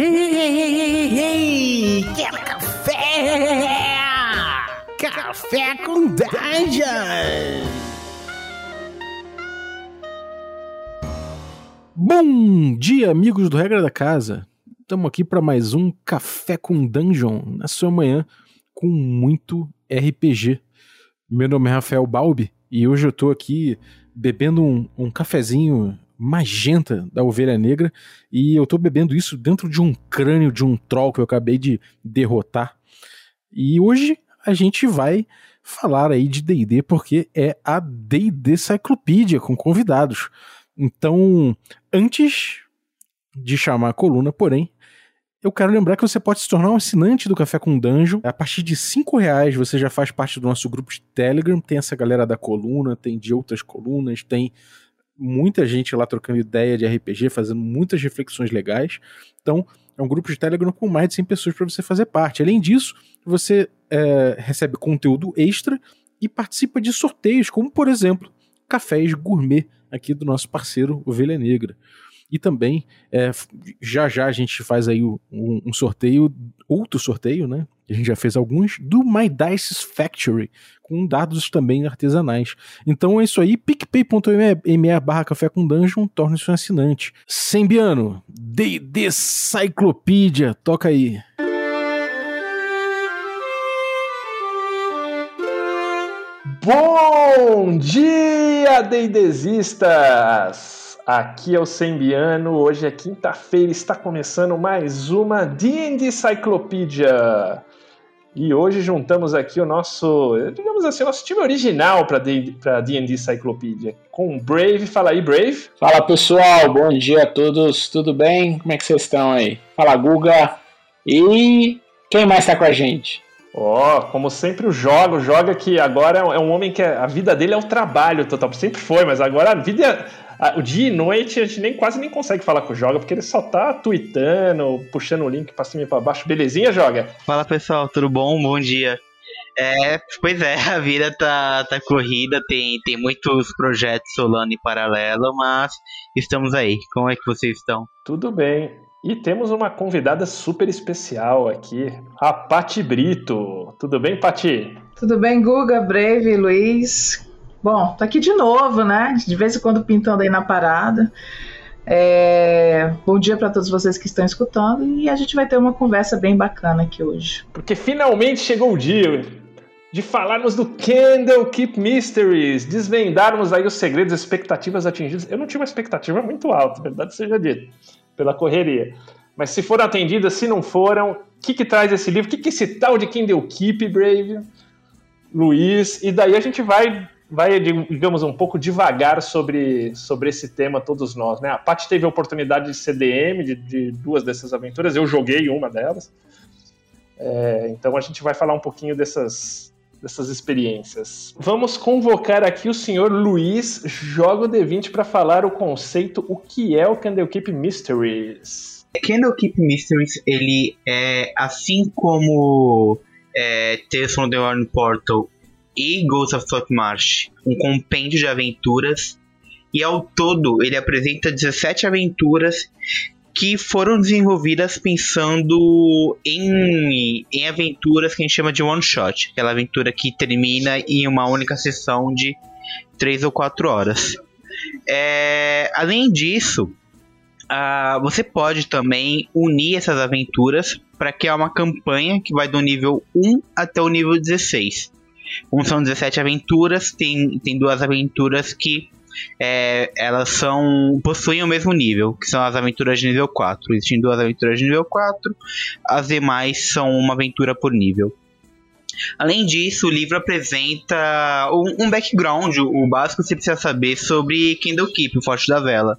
Hey, quer café? Café com Dungeon! Bom dia, amigos do Regra da Casa. Estamos aqui para mais um Café com Dungeon na sua manhã com muito RPG. Meu nome é Rafael Balbi e hoje eu estou aqui bebendo um, um cafezinho magenta da ovelha negra e eu tô bebendo isso dentro de um crânio de um troll que eu acabei de derrotar. E hoje a gente vai falar aí de D&D porque é a D&D Cyclopedia com convidados. Então, antes de chamar a coluna, porém, eu quero lembrar que você pode se tornar um assinante do Café com Dungeon. A partir de cinco reais você já faz parte do nosso grupo de Telegram. Tem essa galera da coluna, tem de outras colunas, tem muita gente lá trocando ideia de RPG, fazendo muitas reflexões legais. Então, é um grupo de Telegram com mais de 100 pessoas para você fazer parte. Além disso, você é, recebe conteúdo extra e participa de sorteios, como por exemplo, cafés gourmet aqui do nosso parceiro Ovelha Negra. E também, é, já já a gente faz aí um, um, sorteio, outro sorteio, né? A gente já fez alguns, do My Dice Factory, com dados também artesanais. Então é isso aí, picpay.me barra café com dungeon, torne-se um assinante. Sembiano, D&D Cyclopedia, toca aí. Bom dia, D&Dzistas! Aqui é o Sembiano, hoje é quinta-feira, está começando mais uma D&D Cyclopedia. E hoje juntamos aqui o nosso, digamos assim, o nosso time original para D&D Cyclopedia, com o Brave. Fala aí, Brave. Fala, pessoal. Bom dia a todos. Tudo bem? Como é que vocês estão aí? Fala, Guga. E quem mais está com a gente? Ó, oh, como sempre o Joga, Joga que agora é um homem que a vida dele é o trabalho total, sempre foi, mas agora a vida o dia e noite a gente nem, quase nem consegue falar com o Joga, porque ele só tá tweetando, puxando o link pra cima e pra baixo. Belezinha, Joga? Fala pessoal, tudo bom? Bom dia. É, pois é, a vida tá, tá corrida, tem, tem muitos projetos rolando em paralelo, mas estamos aí. Como é que vocês estão? Tudo bem. E temos uma convidada super especial aqui, a Pati Brito. Tudo bem, Pati? Tudo bem, Guga, Breve, Luiz. Bom, tô aqui de novo, né? De vez em quando pintando aí na parada. É... Bom dia para todos vocês que estão escutando e a gente vai ter uma conversa bem bacana aqui hoje. Porque finalmente chegou o dia de falarmos do Candlekeep Mysteries, desvendarmos aí os segredos, as expectativas atingidas. Eu não tinha uma expectativa muito alta, verdade seja dito, pela correria. Mas se foram atendidas, se não foram, o que, que traz esse livro? O que, que esse tal de Candlekeep, Brave? Luiz, e daí a gente vai vai, digamos, um pouco devagar sobre, sobre esse tema, todos nós. Né? A Paty teve a oportunidade de ser DM de, de duas dessas aventuras, eu joguei uma delas. É, então a gente vai falar um pouquinho dessas, dessas experiências. Vamos convocar aqui o senhor Luiz Jogo D20 para falar o conceito, o que é o Candlekeep Mysteries. Candlekeep Mysteries, ele é assim como é, Tales from the Warren Portal e Ghost of Saltmarsh, um compêndio de aventuras. E ao todo, ele apresenta 17 aventuras que foram desenvolvidas pensando em, em aventuras que a gente chama de one shot, aquela aventura que termina em uma única sessão de 3 ou 4 horas. É, além disso, uh, você pode também unir essas aventuras para criar uma campanha que vai do nível 1 até o nível 16. Como são 17 aventuras, tem, tem duas aventuras que é, elas são possuem o mesmo nível, que são as aventuras de nível 4. Existem duas aventuras de nível 4, as demais são uma aventura por nível. Além disso, o livro apresenta um, um background, o básico que você precisa saber sobre Candlekeep, o Forte da Vela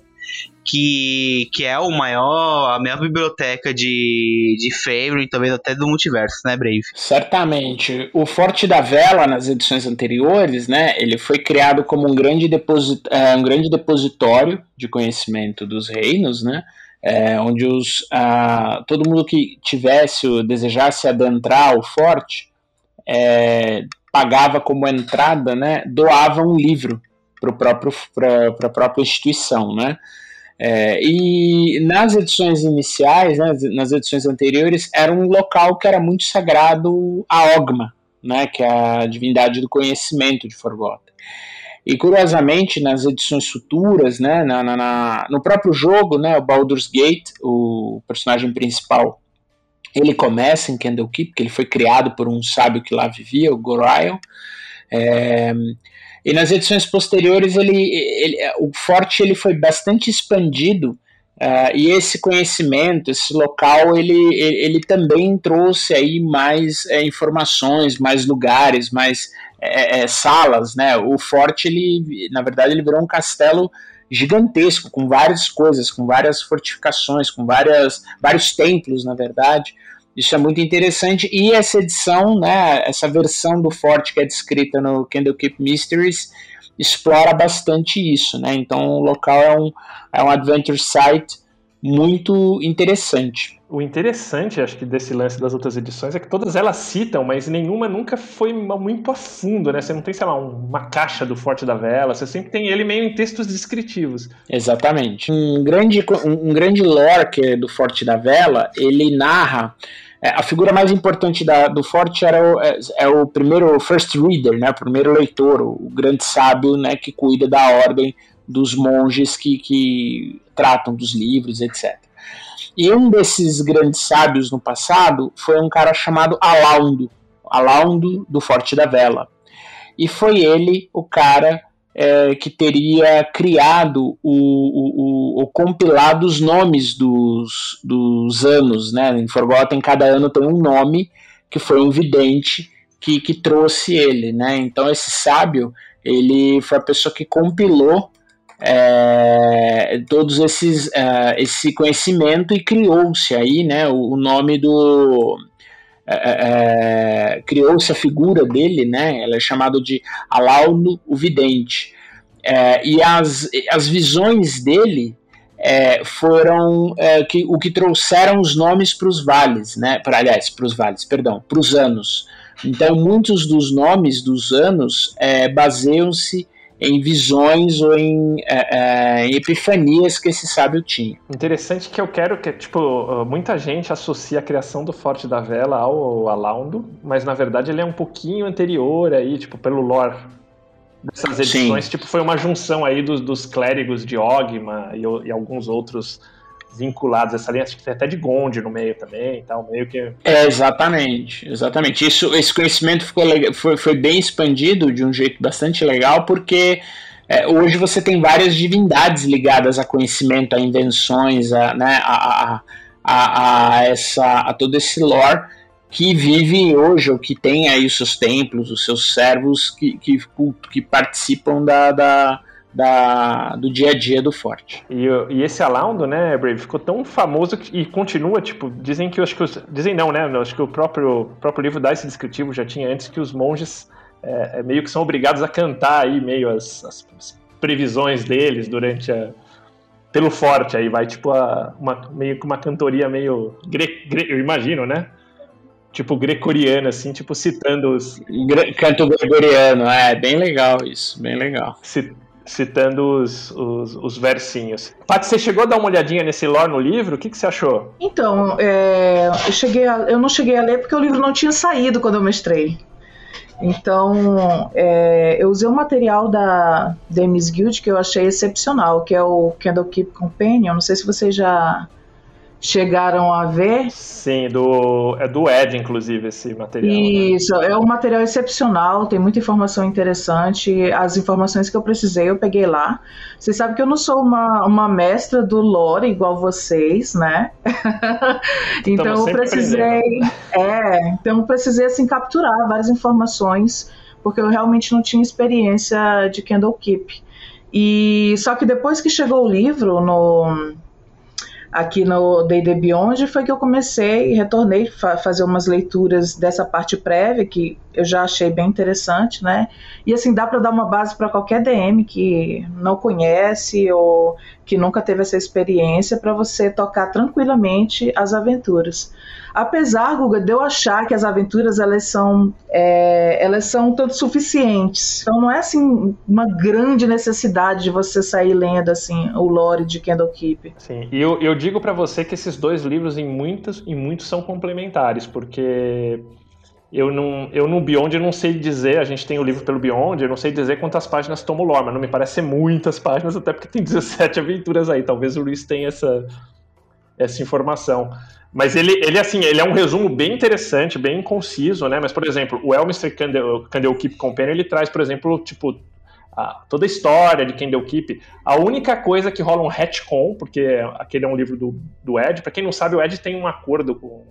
que, que é o maior, a maior biblioteca de, de Favorite, talvez até do multiverso, né, Brave? Certamente. O Forte da Vela, nas edições anteriores, né, ele foi criado como um grande, deposit, é, um grande depositório de conhecimento dos reinos, né, é, onde os, a, todo mundo que tivesse desejasse adentrar o forte é, pagava como entrada, né, doava um livro para a própria instituição, né? É, e nas edições iniciais, né, nas edições anteriores, era um local que era muito sagrado a Ogma, né, que é a divindade do conhecimento de Forgotten. E curiosamente, nas edições futuras, né, na, na, na, no próprio jogo, né, o Baldur's Gate, o personagem principal, ele começa em Candlekeep, que ele foi criado por um sábio que lá vivia, o Gorion. É, e nas edições posteriores, ele, ele, o forte ele foi bastante expandido Uh, e esse conhecimento, esse local, ele, ele, também trouxe aí mais é, informações, mais lugares, mais é, é, salas, né? O forte, ele, na verdade, ele virou um castelo gigantesco, com várias coisas, com várias fortificações, com várias, vários templos, na verdade. Isso é muito interessante. E essa edição, né, essa versão do forte que é descrita no Candlekeep Mysteries, explora bastante isso, né? Então o local é um, é um adventure site muito interessante. O interessante, acho que, desse lance das outras edições é que todas elas citam, mas nenhuma nunca foi muito a fundo, né? Você não tem, sei lá, uma caixa do Forte da Vela, você sempre tem ele meio em textos descritivos. Exatamente. Um grande, um, grande lore é do Forte da Vela, ele narra é, a figura mais importante da, do Forte era o, é, é, o primeiro first reader, né, o primeiro leitor, o, o, grande sábio né, que cuida da ordem dos monges que, que tratam dos livros, etc. E um desses grandes sábios no passado foi um cara chamado Alaundo, Alaundo do Forte da Vela. E foi ele o cara é, que teria criado o, o, o, o, compilado os nomes dos, dos anos, né? Em Forgotten cada ano tem um nome que foi um vidente que, que trouxe ele, né? Então esse sábio ele foi a pessoa que compilou é, todos esses é, esse conhecimento e criou-se aí, né? O, o nome do é, é, é, criou-se a figura dele, né? Ela é chamada de Alauno o Vidente. É, e as, as visões dele é, foram é, que, o que trouxeram os nomes para os vales, né? Pra, aliás, para os vales, perdão, para os anos. Então, muitos dos nomes dos anos baseiam-se em visões ou em, é, é, epifanias que esse sábio tinha. Interessante que eu quero que, tipo, muita gente associa a criação do Forte da Vela ao Alaundo, mas na verdade ele é um pouquinho anterior aí, tipo, pelo lore dessas edições, Sim. tipo, foi uma junção aí dos, dos clérigos de Ogma e, e alguns outros vinculados a essa linha, acho que tem até de Gonde no meio também, tal, meio que... É, exatamente, exatamente. Isso, esse conhecimento ficou, foi, foi bem expandido de um jeito bastante legal, porque é, hoje você tem várias divindades ligadas a conhecimento, a invenções, a, né, a, a, a, essa, a todo esse lore que vive hoje, ou que tem aí os seus templos, os seus servos que, que, que participam da, da da, do dia a dia do forte. E, e esse Alaundo, né, Brave, ficou tão famoso que, e continua, tipo, dizem que acho que os, dizem não, né, acho que o próprio próprio livro dá esse descritivo já tinha antes que os monges é, é meio que são obrigados a cantar aí meio as, as, as previsões deles durante a pelo forte aí vai tipo a, uma meio que uma cantoria meio gre, gre, eu imagino, né? tipo gregoriano, assim, tipo citando os. Canto gregoriano, é bem legal isso, bem legal citando os, os, os, versinhos. Paty, você chegou a dar uma olhadinha nesse lore no livro? O que, que você achou? Então, é, eu, cheguei a, eu não cheguei a ler porque o livro não tinha saído quando eu mestrei. Então, é, eu usei um material da Demis Guild que eu achei excepcional, que é o Candlekeep Companion. Não sei se vocês já chegaram a ver. Sim, do, é do Ed, inclusive, esse material. Né? Isso, né? é um material excepcional, tem muita informação interessante. As informações que eu precisei, eu peguei lá. Vocês sabem que eu não sou uma, uma mestra do lore igual vocês, né? então eu precisei. É, então eu precisei assim, capturar várias informações, porque eu realmente não tinha experiência de Candlekeep. E só que depois que chegou o livro no aqui no D&D Beyond foi que eu comecei e retornei a fazer umas leituras dessa parte prévia que eu já achei bem interessante, né? E assim, dá para dar uma base para qualquer DM que não conhece ou que nunca teve essa experiência para você tocar tranquilamente as aventuras. Apesar, Guga, de eu achar que as aventuras elas são, é, elas são tanto suficientes. Então não é assim uma grande necessidade de você sair lendo assim o lore de Candlekeep. Sim, e eu, eu digo para você que esses dois livros em muitos, em muitos são complementares, porque eu não, eu no Beyond eu não sei dizer, a gente tem o livro pelo Beyond, eu não sei dizer quantas páginas toma lore, mas não me parece ser muitas páginas, até porque tem 17 aventuras aí. Talvez o Luiz tenha essa, essa informação. Mas ele, ele, assim, ele é um resumo bem interessante, bem conciso, né? Mas, por exemplo, o Elmister Candlekeep Companion, ele traz, por exemplo, tipo, a, toda a história de Candlekeep. A única coisa que rola um retcon, porque aquele é um livro do, do Ed, para quem não sabe, o Ed tem um acordo com,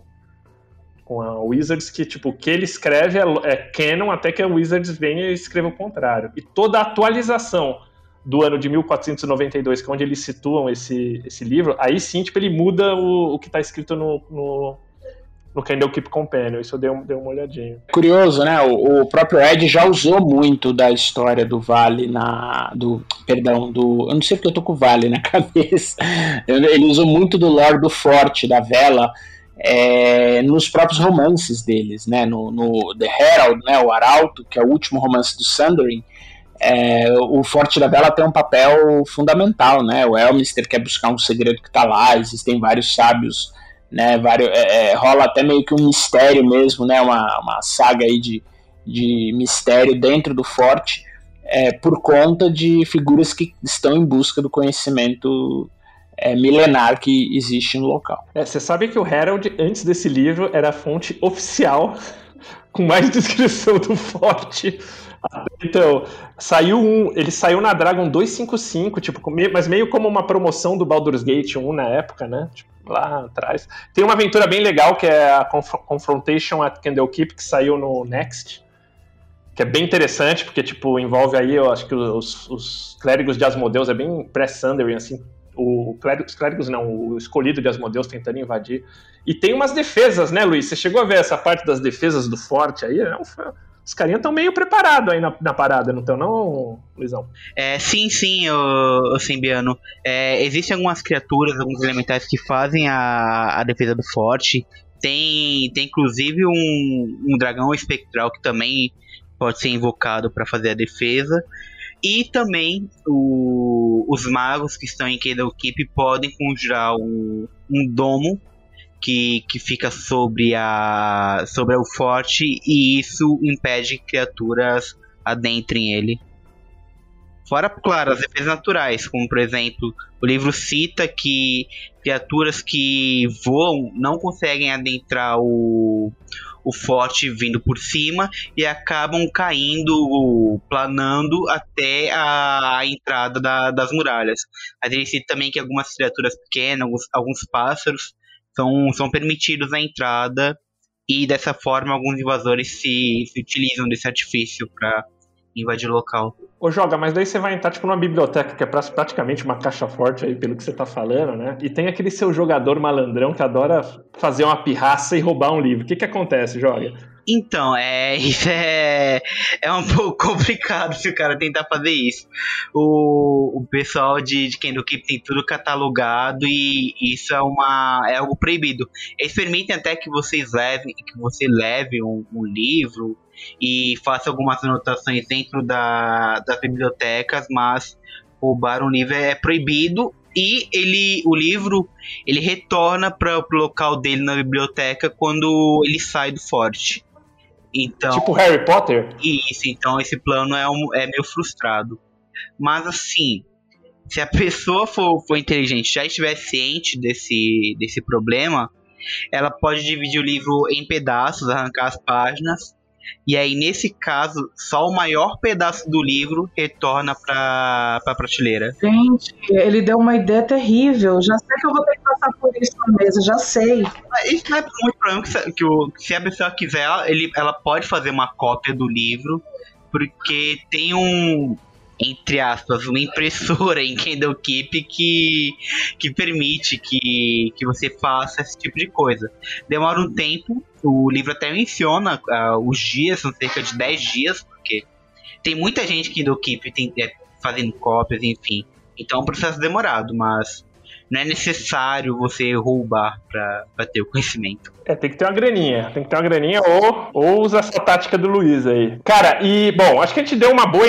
com a Wizards que, tipo, o que ele escreve é, é canon até que a Wizards venha e escreva o contrário. E toda a atualização do ano de 1492, que é onde eles situam esse, esse livro, aí sim, tipo, ele muda o, o que está escrito no, no, no Candlekeep Companion. Isso eu dei, dei uma olhadinha. Curioso, né? O, o, próprio Ed já usou muito da história do Vale na. do. Perdão, do. Eu não sei porque eu tô com o Vale na cabeça. Ele usou muito do lore do Forte, da vela. É, nos próprios romances deles, né? No, no The Herald, né? O Arauto, que é o último romance do Sundering, é, o Forte da Vela tem um papel fundamental, né? O Elmister quer buscar um segredo que está lá, existem vários sábios, né? Vários, é, é, rola até meio que um mistério mesmo, né? Uma, uma saga aí de, de mistério dentro do Forte, é, por conta de figuras que estão em busca do conhecimento é, milenar que existe no local. É, você sabe que o Herald, antes desse livro, era a fonte oficial com mais descrição do Forte então, saiu um. Ele saiu na Dragon 255, tipo, mas meio como uma promoção do Baldur's Gate 1 na época, né? Tipo, lá atrás. Tem uma aventura bem legal que é a Conf Confrontation at Candlekeep, que saiu no Next. Que é bem interessante, porque, tipo, envolve aí, eu acho que os, os clérigos de Asmodeus, é bem pré-Sundering, assim, o clérigo, os clérigos não, o escolhido de Asmodeus tentando invadir. E tem umas defesas, né, Luiz? Você chegou a ver essa parte das defesas do forte aí? É os carinhas estão meio preparados aí na, na parada, não estão, não, Luizão? É, sim, sim, o, o Simbiano. É, existem algumas criaturas, alguns elementais que fazem a, a defesa do forte. Tem, tem inclusive um, um dragão espectral que também pode ser invocado para fazer a defesa. E também o, os magos que estão em Keep podem conjurar um, um domo que, que fica sobre, a, sobre o forte e isso impede que criaturas adentrem ele. Fora, claro, as defesas naturais, como por exemplo, o livro cita que criaturas que voam não conseguem adentrar o, o forte vindo por cima e acabam caindo, planando até a, a entrada da, das muralhas. Mas ele cita também que algumas criaturas pequenas, alguns, alguns pássaros, são, são permitidos a entrada e dessa forma alguns invasores se, se utilizam desse artifício para invadir local. Ô, Joga, mas daí você vai entrar tipo numa biblioteca que é praticamente uma caixa forte aí, pelo que você tá falando, né? E tem aquele seu jogador malandrão que adora fazer uma pirraça e roubar um livro. O que que acontece, Joga? Então, é, isso é, é um pouco complicado se o cara tentar fazer isso. O, o pessoal de, de Kendo Keep tem tudo catalogado e isso é, uma, é algo proibido. Eles permitem até que vocês levem, que você leve um, um livro e faça algumas anotações dentro da, das bibliotecas, mas roubar um livro é proibido e ele o livro ele retorna para o local dele na biblioteca quando ele sai do forte então, tipo Harry Potter? Isso, então esse plano é, um, é meio frustrado. Mas assim, se a pessoa for, for inteligente, já estiver ciente desse, desse problema, ela pode dividir o livro em pedaços, arrancar as páginas e aí, nesse caso, só o maior pedaço do livro retorna pra, pra prateleira. Gente, ele deu uma ideia terrível. Já sei que eu vou ter que passar por isso na mesa, já sei. Isso não é muito problema que, que, o, se a pessoa quiser, ele, ela pode fazer uma cópia do livro, porque tem um. Entre aspas, uma impressora em Candlekeep que, que permite que, que você faça esse tipo de coisa. Demora um tempo, o livro até menciona uh, os dias, são cerca de 10 dias, porque tem muita gente que Candlekeep tem, é, fazendo cópias, enfim. Então é um processo demorado, mas não é necessário você roubar para ter o conhecimento. É, tem que ter uma graninha. Tem que ter uma graninha ou, ou usa essa tática do Luiz aí. Cara, e, bom, acho que a gente deu uma boa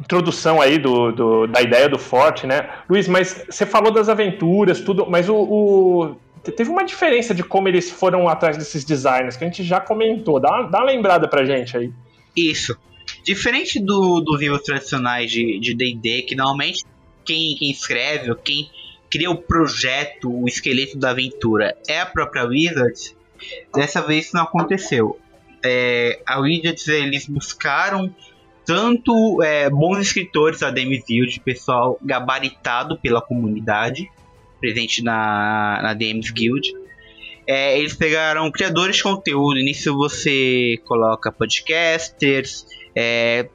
introdução aí do, do da ideia do Forte, né? Luiz, mas você falou das aventuras, tudo, mas o, o, teve uma diferença de como eles foram atrás desses designers, que a gente já comentou. Dá dá uma lembrada pra gente aí. Isso. Diferente do, dos livros tradicionais de D&D, que normalmente quem, quem escreve ou quem cria o projeto, o esqueleto da aventura é a própria Wizards, dessa vez isso não aconteceu. É, a Wizards eles buscaram tanto é, bons escritores da DMs Guild, pessoal gabaritado pela comunidade presente na, na DMs Guild. É, eles pegaram criadores de conteúdo, nisso você coloca podcasters, é,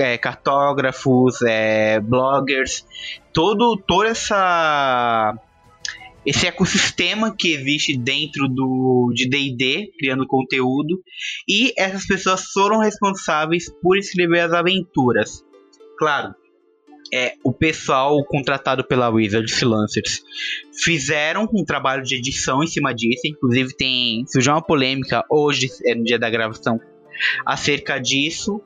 é, cartógrafos, é, bloggers, todo, toda essa esse ecossistema que existe dentro do de D&D, criando conteúdo, e essas pessoas foram responsáveis por escrever as aventuras. Claro, é, o pessoal contratado pela Wizards Lancers fizeram um trabalho de edição em cima disso, inclusive tem surgiu uma polêmica hoje, é, no dia da gravação, acerca disso.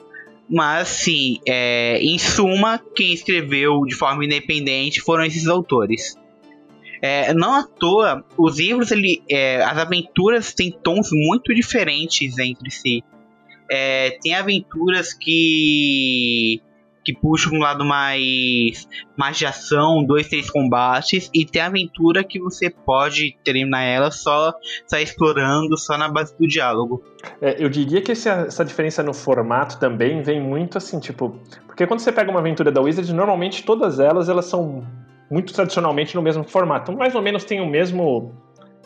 Mas, sim, é, em suma, quem escreveu de forma independente foram esses autores. É, não à toa, os livros, ele, é, as aventuras têm tons muito diferentes entre si. É, tem aventuras que que puxa um lado mais, mais de ação, dois, três combates, e tem aventura que você pode terminar ela só, só explorando, só na base do diálogo. É, eu diria que esse, essa diferença no formato também vem muito assim, tipo. Porque quando você pega uma aventura da Wizard, normalmente todas elas elas são muito tradicionalmente no mesmo formato. Então, mais ou menos tem o mesmo,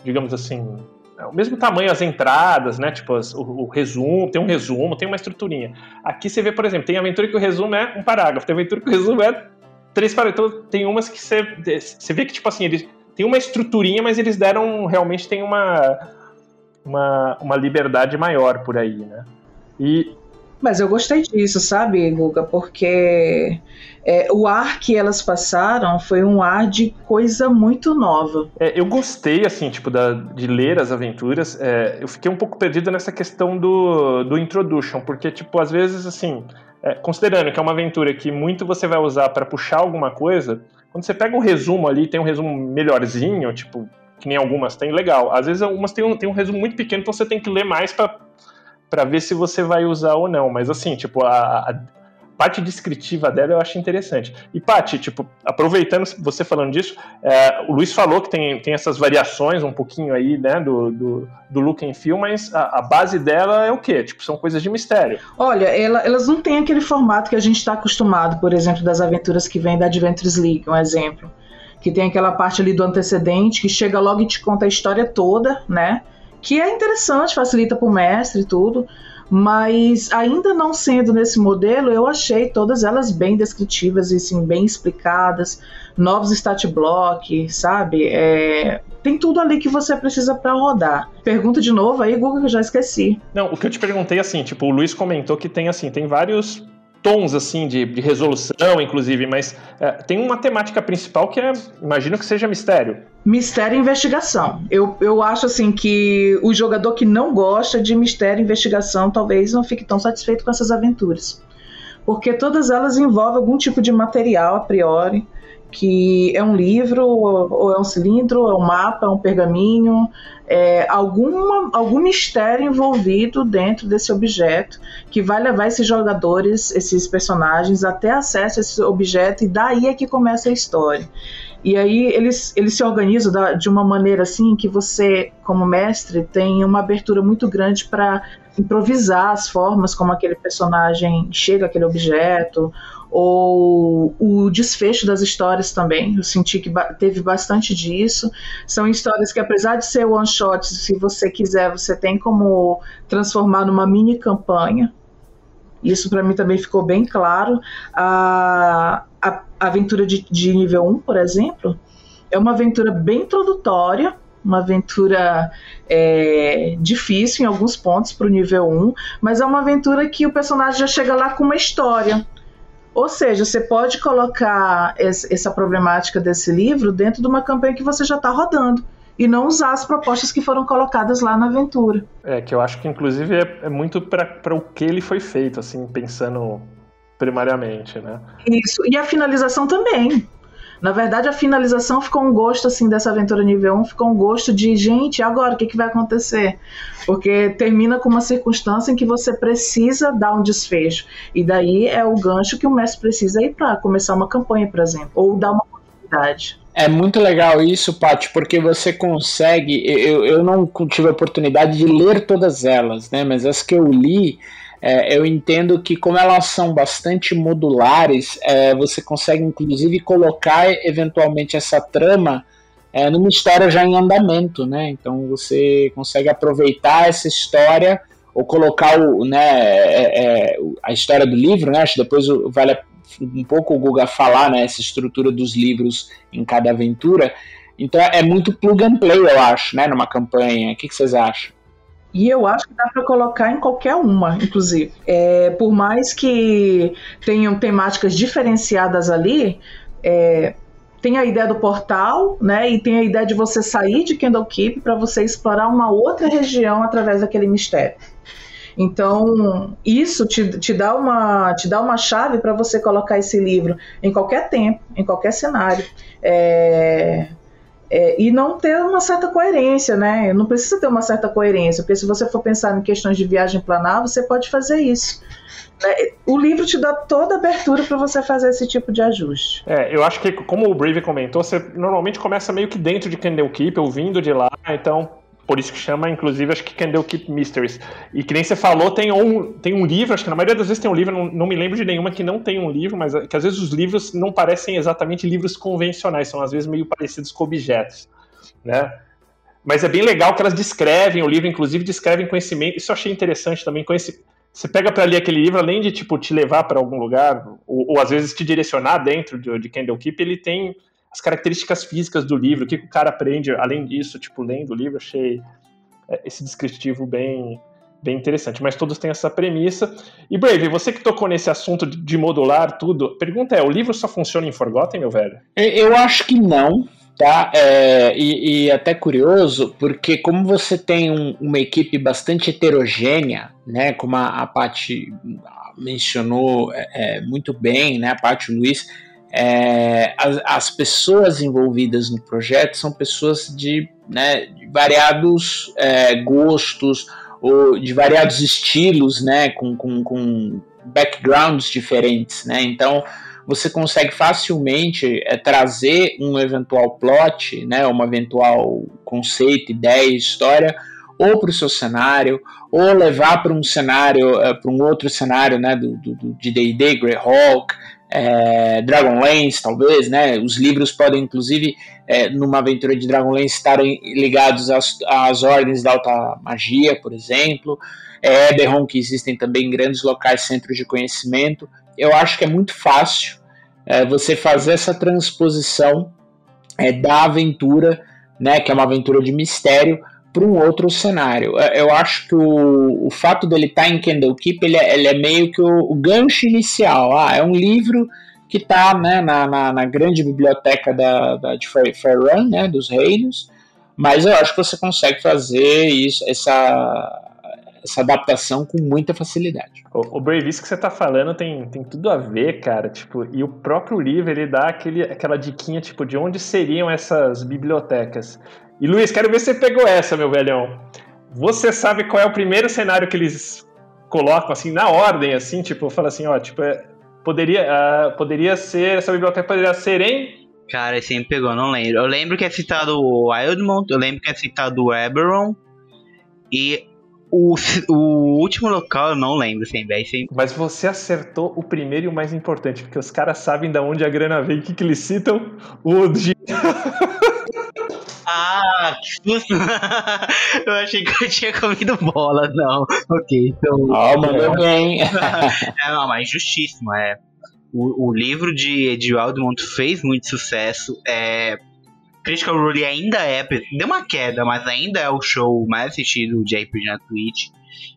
digamos assim, é o mesmo tamanho as entradas, né? Tipo, as, o, o, resumo, tem um resumo, tem uma estruturinha. Aqui você vê, por exemplo, tem aventura que o resumo é um parágrafo, tem aventura que o resumo é três parágrafos. Então, tem umas que você, você vê que, tipo assim, eles tem uma estruturinha, mas eles deram, realmente tem uma, uma, uma liberdade maior por aí, né? E mas eu gostei disso, sabe, Guga? Porque é, o ar que elas passaram foi um ar de coisa muito nova. É, eu gostei, assim, tipo, da, de ler as aventuras. É, eu fiquei um pouco perdido nessa questão do, do introduction, porque, tipo, às vezes, assim, é, considerando que é uma aventura que muito você vai usar para puxar alguma coisa, quando você pega um resumo ali, tem um resumo melhorzinho, tipo, que nem algumas tem, legal. Às vezes algumas tem um, tem um resumo muito pequeno, então você tem que ler mais para para ver se você vai usar ou não. Mas assim, tipo, a, a parte descritiva dela eu acho interessante. E, Paty, tipo, aproveitando você falando disso, é, o Luiz falou que tem, tem essas variações um pouquinho aí, né, do, do, do look and feel, mas a, a, base dela é o quê? Tipo, são coisas de mistério. Olha, ela, elas não têm aquele formato que a gente está acostumado, por exemplo, das aventuras que vem da Adventures League, um exemplo. Que tem aquela parte ali do antecedente, que chega logo e te conta a história toda, né? que é interessante, facilita para o mestre e tudo, mas ainda não sendo nesse modelo, eu achei todas elas bem descritivas e assim, bem explicadas, novos stat block, sabe? É, tem tudo ali que você precisa para rodar. Pergunta de novo aí, Google, que eu já esqueci. Não, o que eu te perguntei assim, tipo, o Luiz comentou que tem assim, tem vários tons assim de, de resolução, inclusive, mas é, tem uma temática principal que é, imagino que seja mistério. Mistério e investigação. Eu, eu acho assim que o jogador que não gosta de mistério e investigação talvez não fique tão satisfeito com essas aventuras. Porque todas elas envolvem algum tipo de material a priori que é um livro, ou é um cilindro, ou é um mapa, é um pergaminho, é alguma, algum mistério envolvido dentro desse objeto que vai levar esses jogadores, esses personagens, até acesso a esse objeto, e daí é que começa a história. E aí eles, eles se organizam da, de uma maneira assim que você, como mestre, tem uma abertura muito grande para improvisar as formas como aquele personagem chega àquele objeto, ou o desfecho das histórias também. Eu senti que teve bastante disso. São histórias que, apesar de ser one shot, se você quiser, você tem como transformar numa mini campanha. Isso para mim também ficou bem claro. A, a, a aventura de, de nível 1, por exemplo, é uma aventura bem introdutória, uma aventura é, difícil em alguns pontos para o nível 1, mas é uma aventura que o personagem já chega lá com uma história. Ou seja, você pode colocar essa problemática desse livro dentro de uma campanha que você já está rodando e não usar as propostas que foram colocadas lá na aventura. É, que eu acho que inclusive é, é muito para o que ele foi feito, assim, pensando primariamente, né? Isso, e a finalização também. Na verdade, a finalização ficou um gosto assim dessa aventura nível 1, ficou um gosto de, gente, agora o que, que vai acontecer? Porque termina com uma circunstância em que você precisa dar um desfecho. E daí é o gancho que o mestre precisa ir para começar uma campanha, por exemplo, ou dar uma oportunidade. É muito legal isso, Paty, porque você consegue. Eu, eu não tive a oportunidade de ler todas elas, né? Mas as que eu li, é, eu entendo que, como elas são bastante modulares, é, você consegue inclusive colocar eventualmente essa trama é, numa história já em andamento, né? Então você consegue aproveitar essa história ou colocar o, né, é, é, a história do livro, né? Acho que depois vale um pouco o Guga falar, né? Essa estrutura dos livros em cada aventura. Então é muito plug and play, eu acho, né? Numa campanha. O que, que vocês acham? E eu acho que dá para colocar em qualquer uma, inclusive. É, por mais que tenham temáticas diferenciadas ali, é, tem a ideia do portal, né? E tem a ideia de você sair de Candlekeep para você explorar uma outra região através daquele mistério. Então, isso te, te, dá, uma, te dá uma chave para você colocar esse livro em qualquer tempo, em qualquer cenário. É, é, e não ter uma certa coerência, né? Não precisa ter uma certa coerência, porque se você for pensar em questões de viagem planar, você pode fazer isso. Né? O livro te dá toda a abertura para você fazer esse tipo de ajuste. É, eu acho que, como o Brave comentou, você normalmente começa meio que dentro de Candlekeep, ouvindo de lá, então por isso que chama, inclusive, acho que Candlekeep Mysteries. E que nem você falou, tem um, tem um livro, acho que na maioria das vezes tem um livro, não, não me lembro de nenhuma que não tem um livro, mas que às vezes os livros não parecem exatamente livros convencionais, são às vezes meio parecidos com objetos, né? Mas é bem legal que elas descrevem o livro, inclusive descrevem conhecimento. Isso eu achei interessante também. Conhece... Você pega para ler aquele livro, além de tipo te levar para algum lugar, ou, ou, às vezes te direcionar dentro de, de Candlekeep, ele tem as características físicas do livro, o que, o cara aprende além disso, tipo, lendo o livro, achei é, esse descritivo bem, bem interessante. Mas todos têm essa premissa. E Brave, você que tocou nesse assunto de modular tudo, pergunta é: o livro só funciona em Forgotten, meu velho? Eu acho que não. Tá, é, e, e, até curioso, porque como você tem um, uma equipe bastante heterogênea, né, como a, a Paty mencionou é, é muito bem, né, a Paty e o Luiz, é, as, as, pessoas envolvidas no projeto são pessoas de, né, de variados é, gostos ou de variados estilos, né, com, com, com backgrounds diferentes, né, então você consegue facilmente é, trazer um eventual plot, né, uma eventual conceito, ideia, história, ou para o seu cenário, ou levar para um cenário, é, para um outro cenário, né, do, do, de D&D, Greyhawk, é, Dragonlance, talvez, né? Os livros podem, inclusive, é, numa aventura de Dragonlance, estarem ligados às, às ordens da alta magia, por exemplo. É, Eberron, que existem também grandes locais, centros de conhecimento. Eu acho que é muito fácil é, você fazer essa transposição é, da aventura, né? Que é uma aventura de mistério para um outro cenário. É, eu acho que o, o fato dele estar tá em Candlekeep, ele é, ele é meio que o, o, gancho inicial. Ah, é um livro que está né, na, na, na, grande biblioteca da, da, de Faerun, né, dos reinos, mas eu acho que você consegue fazer isso, essa, essa adaptação com muita facilidade. O, o isso que você está falando tem, tem tudo a ver, cara. Tipo, e o próprio livro ele dá aquele, aquela diquinha tipo de onde seriam essas bibliotecas. E Luiz, quero ver se você pegou essa, meu velhão. Você sabe qual é o primeiro cenário que eles colocam, assim, na ordem, assim, tipo, fala assim, ó, tipo, é, poderia, uh, poderia ser, essa biblioteca poderia ser em... Cara, esse me pegou, não lembro. Eu lembro que é citado o Wildmont, eu lembro que é citado o Eberron, e o, o último local eu não lembro, sem bem. Sem... Mas você acertou o primeiro e o mais importante, porque os caras sabem de onde a grana vem, o que, que eles citam? O Ah, que susto! eu achei que eu tinha comido bola, não. Ok, então. Ó, mandou bem. é, não, mas justíssimo. É. O, o livro de, de Aldemont fez muito sucesso. É, Critical Role ainda é. Deu uma queda, mas ainda é o show mais assistido de RPG na Twitch.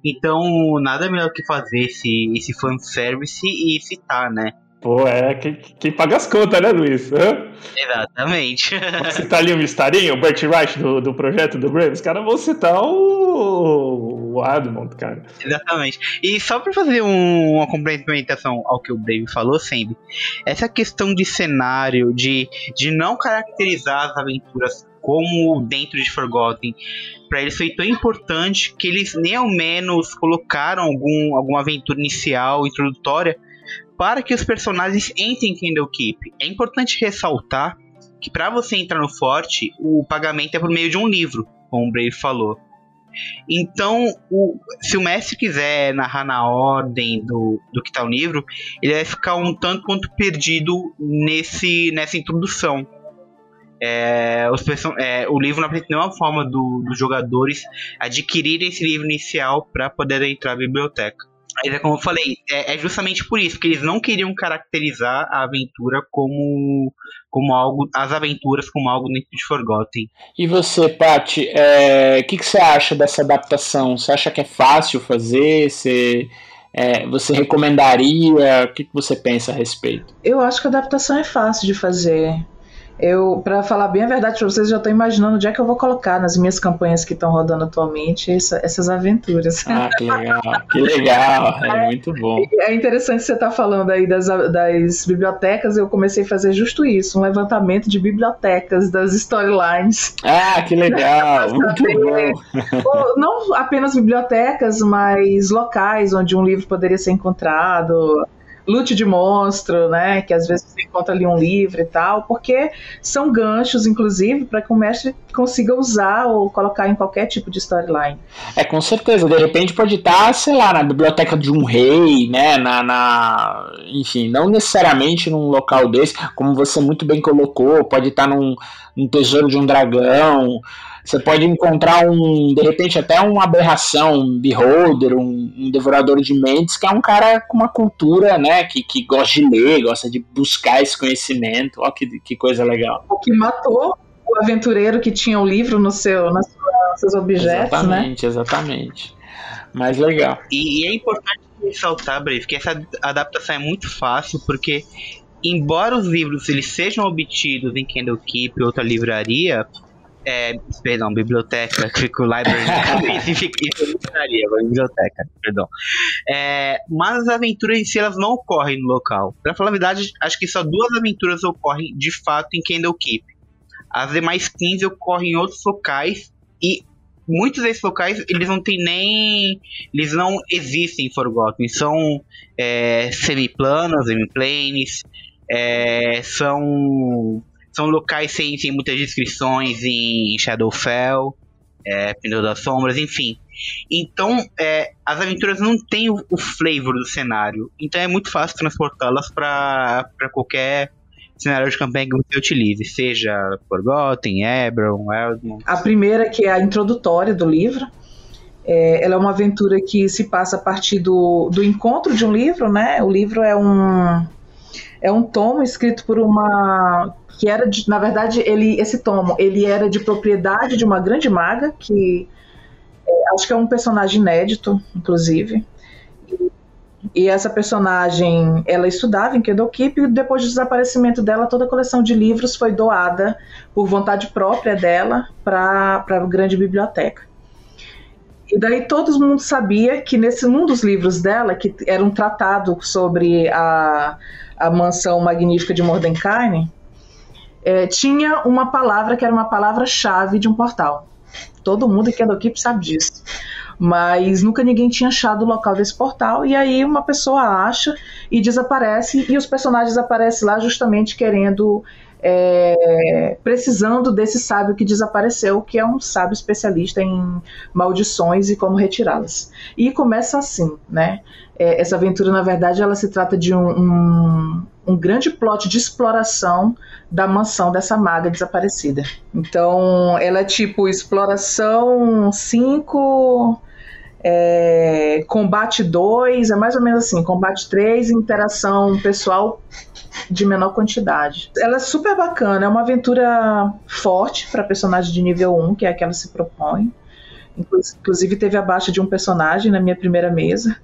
Então, nada melhor que fazer esse, esse fanservice e citar, né? Pô, é quem, quem paga as contas, né, Luiz? Hã? Exatamente. Vou citar ali um mistarinho, o Bert Wright do, do projeto do Brave. Os caras vão citar o, o Admont, cara. Exatamente. E só pra fazer um, uma complementação ao que o Brave falou sempre, essa questão de cenário, de, de não caracterizar as aventuras como dentro de Forgotten, para eles foi tão importante que eles nem ao menos colocaram algum, alguma aventura inicial, introdutória, para que os personagens entrem em Candlekeep. É importante ressaltar que para você entrar no forte, o pagamento é por meio de um livro, como o Brave falou. Então, o, se o mestre quiser narrar na ordem do, do que está o livro, ele vai ficar um tanto quanto perdido nesse, nessa introdução. É, os, é, o livro não apresenta nenhuma forma do, dos jogadores adquirirem esse livro inicial para poder entrar na biblioteca. Mas é como eu falei, é, é, justamente por isso que eles não queriam caracterizar a aventura como, como algo, as aventuras como algo dentro de Forgotten. E você, Paty, o é, que, que você acha dessa adaptação? Você acha que é fácil fazer? Você, é, você recomendaria? O que, que você pensa a respeito? Eu acho que a adaptação é fácil de fazer. Eu, para falar bem a verdade para vocês, já estou imaginando onde é que eu vou colocar nas minhas campanhas que estão rodando atualmente essa, essas aventuras. Ah, que legal, que legal, é, é muito bom. É interessante você estar tá falando aí das, das bibliotecas, eu comecei a fazer justo isso, um levantamento de bibliotecas das storylines. Ah, que legal, muito bom. Não apenas bibliotecas, mas locais onde um livro poderia ser encontrado, lute de monstro, né? Que às vezes você encontra ali um livro e tal, porque são ganchos, inclusive, para que o mestre consiga usar ou colocar em qualquer tipo de storyline. É, com certeza. De repente pode estar, sei lá, na biblioteca de um rei, né? Na, na, enfim, não necessariamente num local desse, como você muito bem colocou, pode estar num, num tesouro de um dragão. Você pode encontrar um, de repente, até uma aberração, um beholder, um, um, devorador de mentes, que é um cara com uma cultura, né, que, que gosta de ler, gosta de buscar esse conhecimento. Olha que, que coisa legal. O que matou o aventureiro que tinha o livro no seu, nos seus objetos, exatamente, né? Exatamente, Mais legal. E, e é importante ressaltar, Brave, que essa adaptação é muito fácil, porque embora os livros eles sejam obtidos em Candlekeep ou outra livraria, é, perdão, biblioteca, fico library biblioteca, perdão. É, mas as aventuras em si elas não ocorrem no local. Pra falar a verdade, acho que só duas aventuras ocorrem de fato em Candlekeep. As demais 15 ocorrem em outros locais e muitos desses locais eles não tem nem eles não existem em Forgotten são é, semiplanas semiplanes é, são são locais sem, sem muitas descrições em Shadowfell, é, Pendor das Sombras, enfim. Então, é, as aventuras não têm o, o, flavor do cenário. Então é muito fácil transportá-las para qualquer cenário de campanha que você utilize, seja Forgotten, Eberron, Eldmont. A primeira, que é a introdutória do livro, é, ela é uma aventura que se passa a partir do, do encontro de um livro, né? O livro é um, é um tomo escrito por uma que era de, na verdade, ele esse tomo, ele era de propriedade de uma grande maga que é, acho que é um personagem inédito, inclusive. E, essa personagem, ela estudava em Keep e depois do desaparecimento dela, toda a coleção de livros foi doada por vontade própria dela para a grande biblioteca. E daí todo mundo sabia que nesse um dos livros dela, que era um tratado sobre a, a mansão magnífica de Mordenkainen, é, tinha uma palavra que era uma palavra-chave de um portal. Todo mundo que é equipe sabe disso. Mas nunca ninguém tinha achado o local desse portal. E aí uma pessoa acha e desaparece. E os personagens aparecem lá justamente querendo. É, precisando desse sábio que desapareceu, que é um sábio especialista em maldições e como retirá-las. E começa assim, né? É, essa aventura, na verdade, ela se trata de um, um um grande plot de exploração da mansão dessa maga desaparecida. Então, ela é tipo exploração 5, é, combate 2, é mais ou menos assim, combate 3, interação pessoal de menor quantidade. Ela é super bacana, é uma aventura forte para personagem de nível 1, que é a que ela se propõe. Inclusive teve a baixa de um personagem na minha primeira mesa.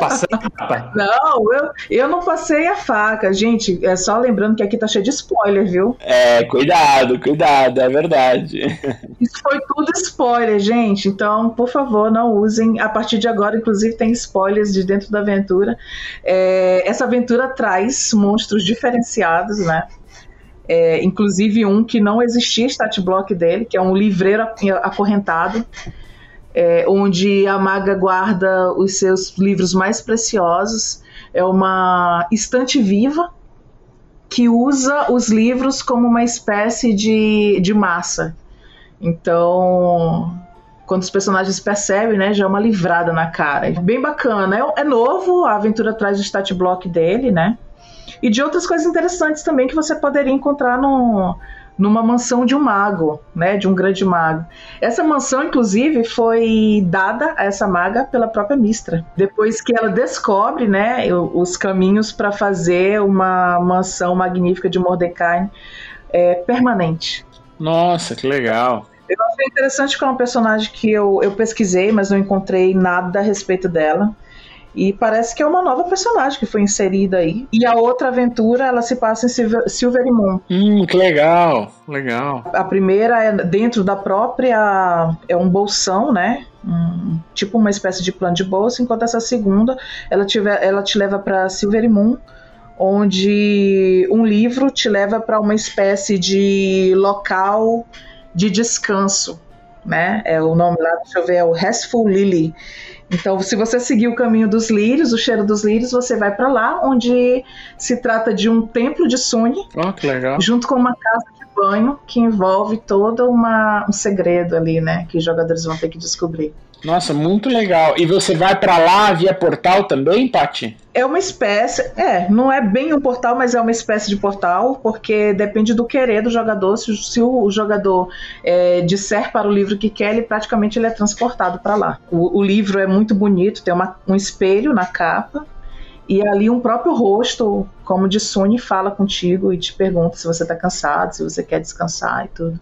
Passei a faca. Não, eu, eu não passei a faca. Gente, é só lembrando que aqui tá cheio de spoiler, viu? É, cuidado, cuidado, é verdade. Isso foi tudo spoiler, gente. Então, por favor, não usem. A partir de agora, inclusive, tem spoilers de dentro da aventura. É, essa aventura traz monstros diferenciados, né? É, inclusive um que não existia stat block dele, que é um livreiro acorrentado, é, onde a maga guarda os seus livros mais preciosos. É uma estante viva que usa os livros como uma espécie de, de massa. Então, quando os personagens percebem, né, já é uma livrada na cara. Bem bacana. É, é novo, a aventura traz o stat block dele, né? E de outras coisas interessantes também que você poderia encontrar no, numa mansão de um mago, né, de um grande mago. Essa mansão, inclusive, foi dada a essa maga pela própria Mistra. Depois que ela descobre, né, os caminhos para fazer uma mansão magnífica de Mordecai é, permanente. Nossa, que legal. Eu achei interessante que é um personagem que eu, eu pesquisei, mas não encontrei nada a respeito dela. E parece que é uma nova personagem que foi inserida aí. E a outra aventura, ela se passa em Silver, Moon. Hum, que legal, legal. A primeira é dentro da própria. É um bolsão, né? Um, tipo uma espécie de plano de bolsa, enquanto essa segunda ela, tiver, ela te leva para Silver Moon, onde um livro te leva para uma espécie de local de descanso, né? É o nome lá, deixa eu ver, é o Restful Lily. Então, se você seguir o caminho dos lírios, o cheiro dos lírios, você vai para lá, onde se trata de um templo de Suni, oh, que legal. junto com uma casa de banho que envolve todo uma, um segredo ali, né, que os jogadores vão ter que descobrir. Nossa, muito legal. E você vai para lá via portal também, Pati? É uma espécie, é, não é bem um portal, mas é uma espécie de portal, porque depende do querer do jogador. Se, se o jogador é, disser para o livro que quer, ele praticamente ele é transportado para lá. O, o, livro é muito bonito, tem uma, um espelho na capa. E ali um próprio rosto, como de Suni, fala contigo e te pergunta se você está cansado, se você quer descansar e tudo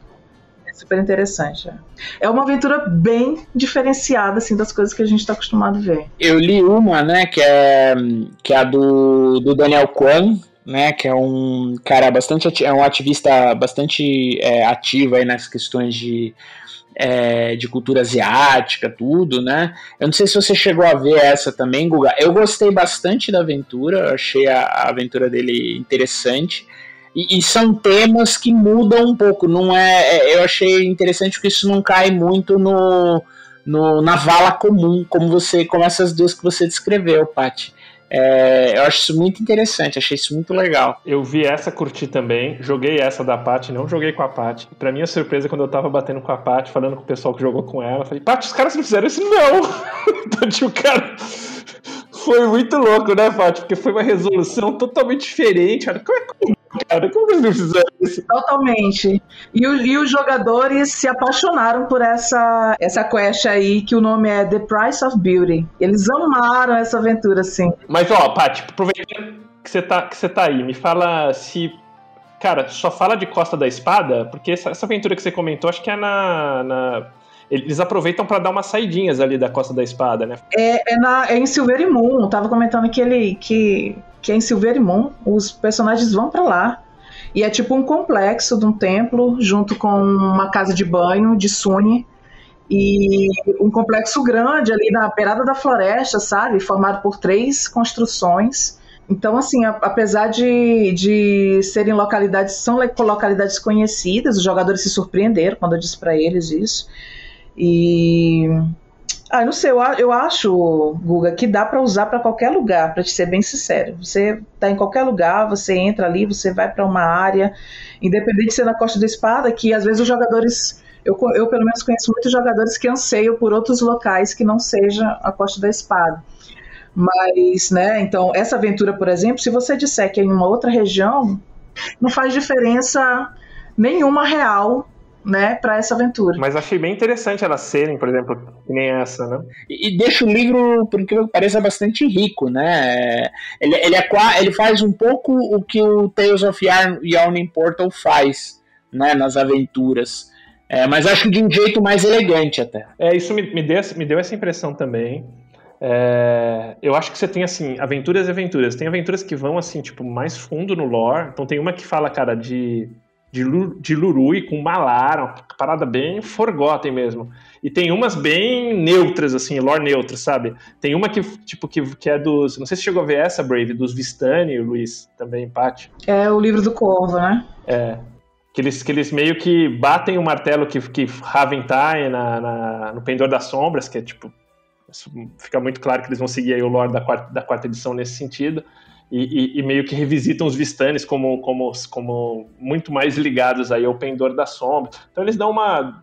super interessante. É. é uma aventura bem diferenciada assim das coisas que a gente está acostumado a ver. Eu li uma, né, que é que é a do, do Daniel Kwan, né, que é um cara bastante é um ativista bastante é, ativo aí nas questões de é, de cultura asiática, tudo, né? Eu não sei se você chegou a ver essa também, Guga. Eu gostei bastante da aventura, achei a, a aventura dele interessante. E, e, são temas que mudam um pouco. Não é, é, eu achei interessante porque isso não cai muito no, no na vala comum, como você, como essas duas que você descreveu, Paty. É, eu acho isso muito interessante, achei isso muito legal. Eu vi essa, curti também, joguei essa da Paty, não joguei com a Paty. Pra minha surpresa, quando eu tava batendo com a Paty, falando com o pessoal que jogou com ela, falei, Paty, os caras não fizeram isso não! então, tipo, cara, foi muito louco, né, Paty? Porque foi uma resolução totalmente diferente. Como é que cara. Como eles não fizeram isso? Totalmente. E, o, e, os jogadores se apaixonaram por essa, essa quest aí, que o nome é The Price of Beauty. Eles amaram essa aventura, assim. Mas, ó, Paty, aproveitando que você tá, que você tá aí, me fala se. Cara, só fala de Costa da Espada, porque essa, essa aventura que você comentou, acho que é na, na eles aproveitam para dar umas saidinhas ali da Costa da Espada, né? É, é, na, é em Silver Moon. Eu tava comentando que ele que, que é em Silver Moon. Os personagens vão para lá. E é tipo um complexo de um templo junto com uma casa de banho de Suni. E um complexo grande ali na beirada da floresta, sabe? Formado por três construções. Então, assim, apesar de, de serem localidades, são localidades conhecidas, os jogadores se surpreenderam quando eu disse para eles isso. E. Ah, não sei, eu, eu acho, Guga, que dá para usar para qualquer lugar, para te ser bem sincero. Você tá em qualquer lugar, você entra ali, você vai para uma área, independente de ser na Costa da Espada, que às vezes os jogadores. Eu, eu, pelo menos, conheço muitos jogadores que anseiam por outros locais que não seja a Costa da Espada. Mas, né, então, essa aventura, por exemplo, se você disser que é em uma outra região, não faz diferença nenhuma real né, para essa aventura. Mas achei bem interessante elas serem, por exemplo, que nem essa, né? E, e deixa o livro, por que pareça, bastante rico, né? Ele, ele, é, ele faz um pouco o que o Tales of Yarn Yawning Portal faz, né, nas aventuras. É, mas acho que de um jeito mais elegante até. É, isso me, me, deu, me deu essa impressão também. É, eu acho que você tem assim aventuras e aventuras. Tem aventuras que vão assim tipo mais fundo no lore. Então tem uma que fala cara de de, de Lurui com Malar, uma parada bem Forgotten mesmo. E tem umas bem neutras, assim, lore neutro, sabe? Tem uma que, tipo, que, que é dos. Não sei se chegou a ver essa, Brave, dos Vistani, Luiz, também, empate. É o livro do Corvo, né? É. Que eles, que eles meio que batem o martelo que, que Raven tá na, na, no Pendor das Sombras, que é tipo. Fica muito claro que eles vão seguir aí o lore da quarta, da quarta edição nesse sentido e, e, e, meio que revisitam os Vistanes como, como, como muito mais ligados aí ao Pendor da Sombra. Então eles dão uma.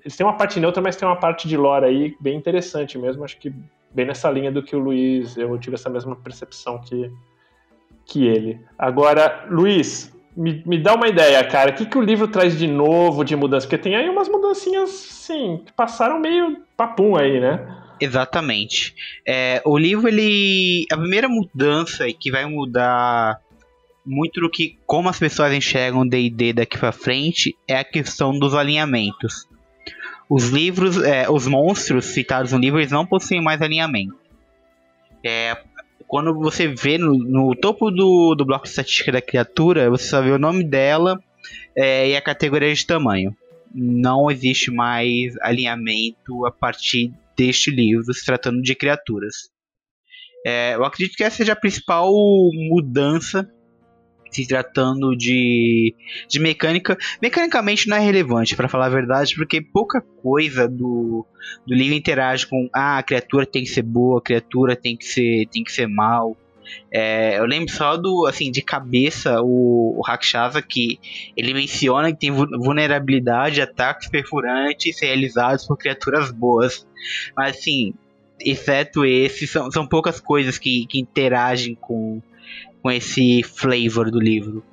Eles têm uma parte neutra, mas tem uma parte de lore aí bem interessante mesmo. Acho que bem nessa linha do que o Luiz, eu tive essa mesma percepção que, que ele. Agora, Luiz, me, me dá uma ideia, cara. O que, que o livro traz de novo, de mudança? Porque tem aí umas mudancinhas, sim, que passaram meio papum aí, né? Exatamente. É, o livro, ele. A primeira mudança que vai mudar muito do que como as pessoas enxergam D&D daqui para frente é a questão dos alinhamentos. Os livros, é, os monstros citados no livro, eles não possuem mais alinhamento. É, quando você vê no, no, topo do, do bloco de estatística da criatura, você só vê o nome dela é, e a categoria de tamanho. Não existe mais alinhamento a partir deste livro, se tratando de criaturas. É, eu acredito que essa seja a principal mudança se tratando de, de mecânica. Mecanicamente não é relevante, para falar a verdade, porque pouca coisa do, do livro interage com ah, a criatura tem que ser boa, a criatura tem que ser, tem que ser mal. É, eu lembro só do, assim, de cabeça, o, o Rakshasa, que ele menciona que tem vulnerabilidade a ataques perfurantes realizados por criaturas boas. Mas, assim, exceto esse, são, são poucas coisas que, que interagem com, com esse flavor do livro.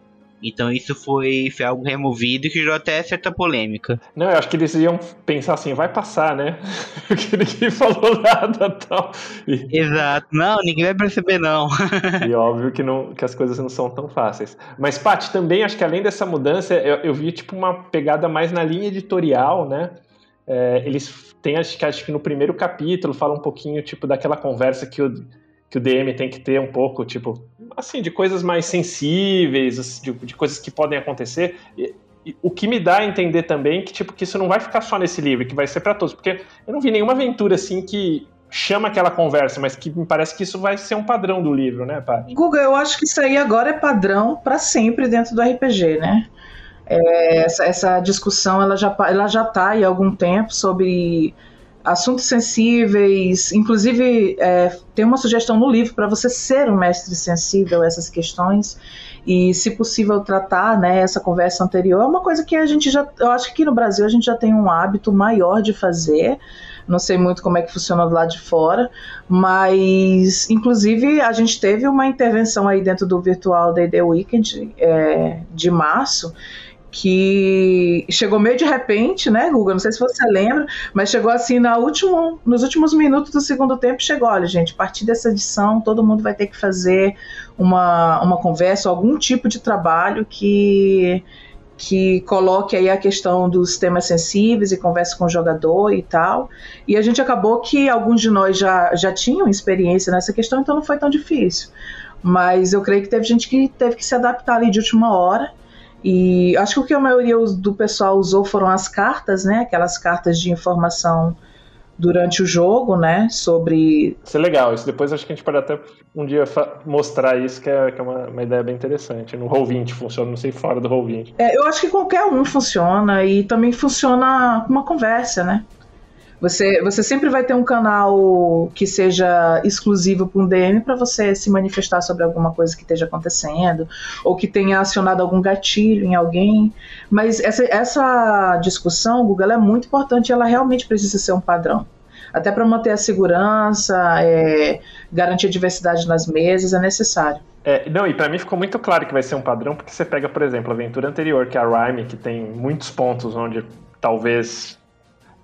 Então isso foi, foi algo removido e que gerou até certa polêmica. Não, eu acho que eles iam pensar assim, vai passar, né? Porque ninguém falou nada tal. E... Exato. Não, ninguém vai perceber, não. e óbvio que, não, que as coisas não são tão fáceis. Mas, Paty, também acho que além dessa mudança, eu, eu vi tipo uma pegada mais na linha editorial, né? É, eles têm, acho que, acho que no primeiro capítulo, fala um pouquinho tipo daquela conversa que o que o DM tem que ter um pouco, tipo, assim, de coisas mais sensíveis, de, de coisas que podem acontecer. E, e, o que me dá a entender também que, tipo, que isso não vai ficar só nesse livro, que vai ser para todos. Porque eu não vi nenhuma aventura, assim, que chama aquela conversa, mas que me parece que isso vai ser um padrão do livro, né, Paty? Guga, eu acho que isso aí agora é padrão para sempre dentro do RPG, né? É, essa, essa, discussão ela já ela já está há algum tempo sobre assuntos sensíveis. Inclusive, é, tem uma sugestão no livro para você ser um mestre sensível a essas questões e, se possível, tratar né, essa conversa anterior. É uma coisa que a gente já. Eu acho que aqui no Brasil a gente já tem um hábito maior de fazer. Não sei muito como é que funciona do lado de fora, mas inclusive a gente teve uma intervenção aí dentro do virtual Day Day Weekend é, de março que chegou meio de repente, né, Guga? Não sei se você lembra, mas chegou assim na último, nos últimos minutos do segundo tempo. Chegou, olha, gente, a partir dessa edição, todo mundo vai ter que fazer uma, uma conversa, algum tipo de trabalho que que coloque aí a questão dos temas sensíveis e converse com o jogador e tal. E a gente acabou que alguns de nós já, já tinham experiência nessa questão, então não foi tão difícil. Mas eu creio que teve gente que teve que se adaptar ali de última hora. E acho que o que a maioria do pessoal usou foram as cartas, né? Aquelas cartas de informação durante o jogo, né? Sobre. Isso é legal. Isso depois acho que a gente pode até um dia mostrar isso, que é, que é uma, uma, ideia bem interessante. No Roll20 funciona, não sei fora do Roll20. É, eu acho que qualquer um funciona e também funciona uma conversa, né? Você, você sempre vai ter um canal que seja exclusivo para um DM para você se manifestar sobre alguma coisa que esteja acontecendo ou que tenha acionado algum gatilho em alguém. Mas essa, essa discussão, Google, é muito importante. Ela realmente precisa ser um padrão. até para manter a segurança, é, garantir a diversidade nas mesas, é necessário. É, não, e para mim ficou muito claro que vai ser um padrão, porque você pega, por exemplo, a aventura anterior, que é a Rhyme, que tem muitos pontos onde talvez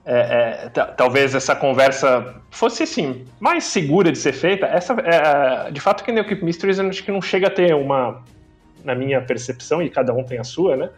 é, é, talvez essa conversa fosse assim mais segura de ser feita. Essa, é, de fato, que New Keep Mysteries eu acho que não chega a ter uma, na minha percepção e cada um tem a sua, né?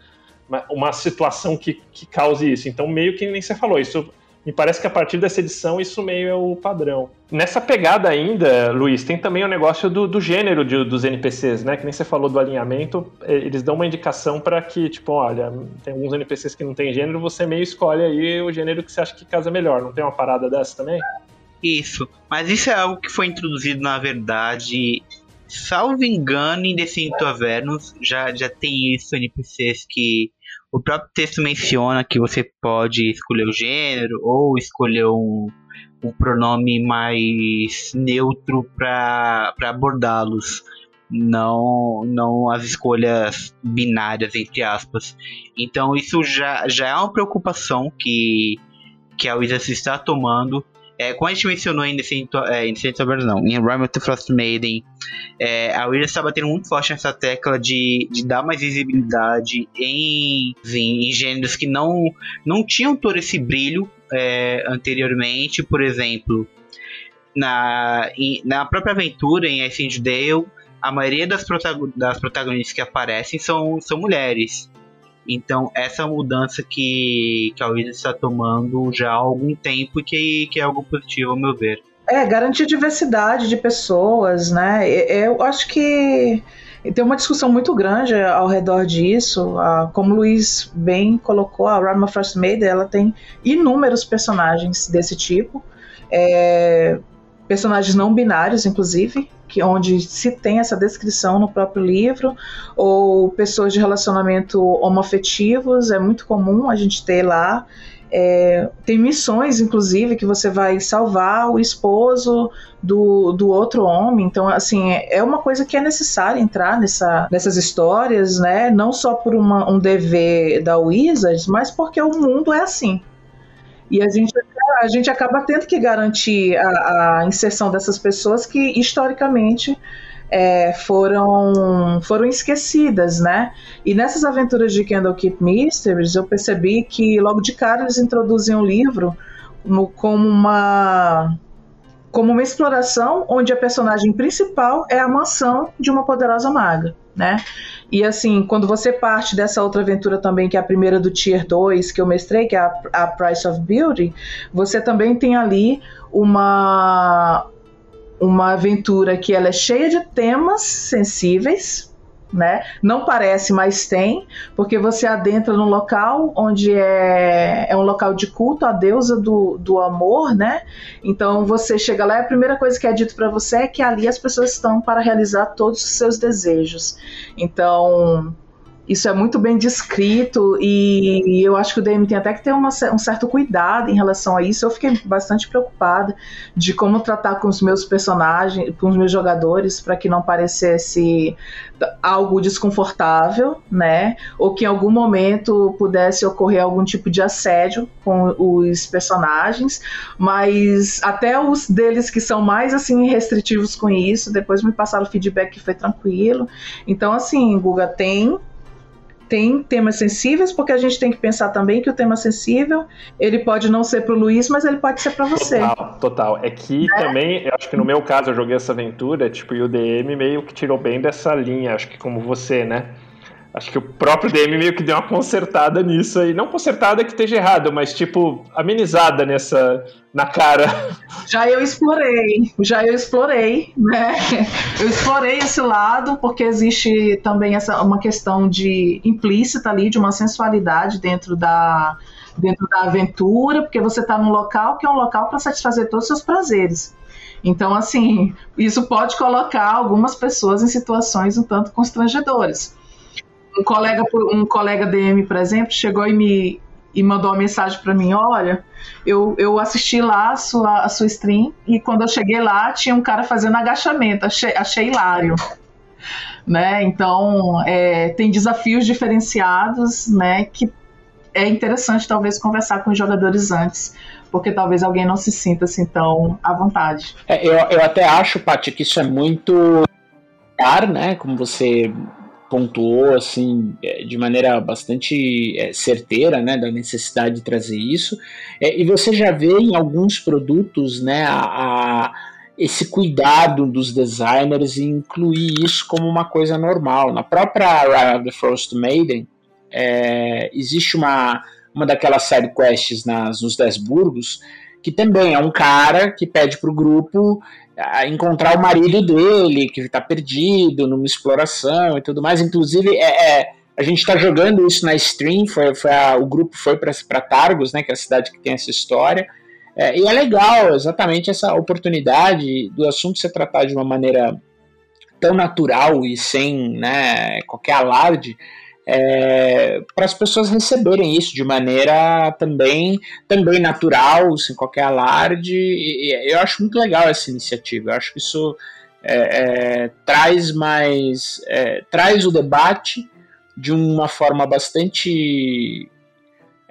Uma situação que, que cause isso. Então, meio que nem você falou, isso me parece que a partir dessa edição isso meio é o padrão. Nessa pegada ainda, Luiz, tem também o negócio do, do gênero de, dos NPCs, né? Que nem você falou do alinhamento, eles dão uma indicação para que, tipo, olha, tem alguns NPCs que não tem gênero, você meio escolhe aí o gênero que você acha que casa melhor. Não tem uma parada dessa também? Isso, mas isso é algo que foi introduzido, na verdade, salvo engano, em Descento Avernus, já, já tem isso, NPCs que o próprio texto menciona que você pode escolher o gênero ou escolher um, um pronome mais neutro para abordá-los, não, não as escolhas binárias, entre aspas. Então, isso já, já é uma preocupação que, que a Wizards está tomando é, como a gente mencionou em Decent, é, não, em Rime of the Frost Maiden, é, a Williams está batendo muito forte nessa tecla de, de dar mais visibilidade em, em, em gêneros que não, não tinham todo esse brilho é, anteriormente. Por exemplo, na, em, na própria aventura em Ascend Dale, a maioria das, das protagonistas que aparecem são, são mulheres. Então, essa mudança que, que a Wizards está tomando já há algum tempo e que, que é algo positivo, ao meu ver. É, garantir diversidade de pessoas, né? Eu acho que tem uma discussão muito grande ao redor disso. Como o Luiz bem colocou, a Rama Frost Maiden ela tem inúmeros personagens desse tipo. É, personagens não binários, inclusive, que onde se tem essa descrição no próprio livro, ou pessoas de relacionamento homoafetivos, é muito comum a gente ter lá. É, tem missões, inclusive, que você vai salvar o esposo do, do outro homem. Então, assim, é uma coisa que é necessária entrar nessa, nessas histórias, né? Não só por uma, um dever da Wizards, mas porque o mundo é assim. E a gente, a gente acaba tendo que garantir a, a inserção dessas pessoas que historicamente é, foram, foram esquecidas, né? E nessas aventuras de Candlekeep Mysteries, eu percebi que logo de cara eles introduzem um livro no, como uma como uma exploração onde a personagem principal é a mansão de uma poderosa maga, né? E assim, quando você parte dessa outra aventura também, que é a primeira do Tier 2 que eu mestrei, que é a, a Price of Beauty, você também tem ali uma uma aventura que ela é cheia de temas sensíveis, né? Não parece, mas tem, porque você adentra num local onde é, é um local de culto à deusa do, do amor, né? Então você chega lá e a primeira coisa que é dito para você é que ali as pessoas estão para realizar todos os seus desejos. Então isso é muito bem descrito e eu acho que o DM tem até que ter uma, um certo cuidado em relação a isso. Eu fiquei bastante preocupada de como tratar com os meus personagens, com os meus jogadores, para que não parecesse algo desconfortável, né? Ou que em algum momento pudesse ocorrer algum tipo de assédio com os personagens, mas até os deles que são mais assim restritivos com isso, depois me passaram feedback que foi tranquilo. Então assim, Guga tem tem temas sensíveis, porque a gente tem que pensar também que o tema sensível, ele pode não ser para o Luiz, mas ele pode ser para você. Total, total. É que né? também, eu acho que no meu caso eu joguei essa aventura, tipo, e o DM meio que tirou bem dessa linha, acho que como você, né? Acho que o próprio DM meio que deu uma consertada nisso aí. Não consertada que esteja errado, mas tipo, amenizada nessa. na cara. Já eu explorei, já eu explorei, né? Eu explorei esse lado, porque existe também essa, uma questão de implícita ali, de uma sensualidade dentro da, dentro da aventura, porque você está num local que é um local para satisfazer todos os seus prazeres. Então, assim, isso pode colocar algumas pessoas em situações um tanto constrangedoras um colega, um colega DM, por exemplo, chegou e me e mandou uma mensagem para mim, olha, eu, eu assisti lá a sua, a sua stream e quando eu cheguei lá tinha um cara fazendo agachamento, achei, achei hilário. Né? Então, é, tem desafios diferenciados, né, que é interessante talvez conversar com os jogadores antes, porque talvez alguém não se sinta assim tão à vontade. É, eu, eu até acho, Paty, que isso é muito caro, né? Como você pontuou assim é, de maneira bastante é, certeira, né, da necessidade de trazer isso. É, e você já vê em alguns produtos, né, a, a, esse cuidado dos designers em incluir isso como uma coisa normal. Na própria of the Frost Maiden é, existe uma uma daquelas side quests nas, nos Dez Burgos, que também é um cara que pede para o grupo encontrar o marido dele, que está perdido numa exploração e tudo mais. Inclusive, é, é a gente está jogando isso na stream, foi, foi a, o grupo foi para Targos, né, que é a cidade que tem essa história. É, e é legal exatamente essa oportunidade do assunto ser tratado de uma maneira tão natural e sem né, qualquer alarde, é, para as pessoas receberem isso de maneira também, também natural, sem qualquer alarde. E, eu acho muito legal essa iniciativa. Eu acho que isso é, é, traz mais. É, traz o debate de uma forma bastante.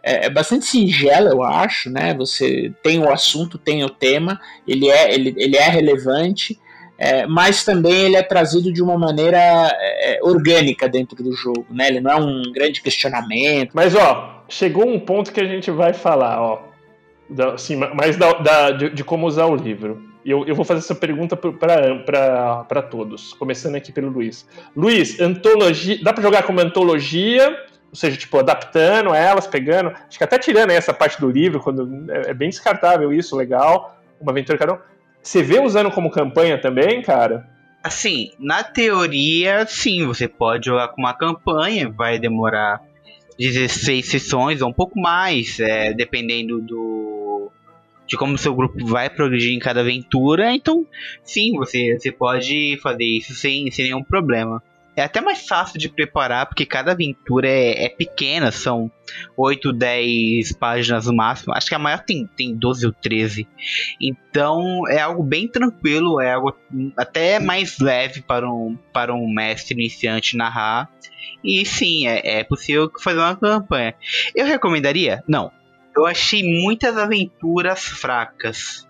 É, é, bastante singela, eu acho, né? Você tem o assunto, tem o tema, ele é, ele, ele é relevante, é, mas também ele é trazido de uma maneira é, orgânica dentro do jogo, né? Ele não é um grande questionamento. Mas ó, chegou um ponto que a gente vai falar, ó, da, assim, mais da, da de, de, como usar o livro. Eu, eu vou fazer essa pergunta para todos, começando aqui pelo Luiz. Luiz, antologia, dá para jogar como antologia? Ou seja, tipo, adaptando elas, pegando. Acho que até tirando essa parte do livro, quando é, é bem descartável isso, legal. Uma aventura cada um você vê usando como campanha também, cara? Assim, na teoria, sim, você pode jogar com uma campanha, vai demorar 16 sessões ou um pouco mais, é, dependendo do de como seu grupo vai progredir em cada aventura. Então, sim, você, você pode fazer isso sem, sem nenhum problema. É até mais fácil de preparar, porque cada aventura é, é pequena, são 8, 10 páginas no máximo. Acho que a maior tem, tem 12 ou 13. Então é algo bem tranquilo, é algo até mais leve para um, para um mestre iniciante narrar. E sim, é, é possível fazer uma campanha. Eu recomendaria? Não. Eu achei muitas aventuras fracas.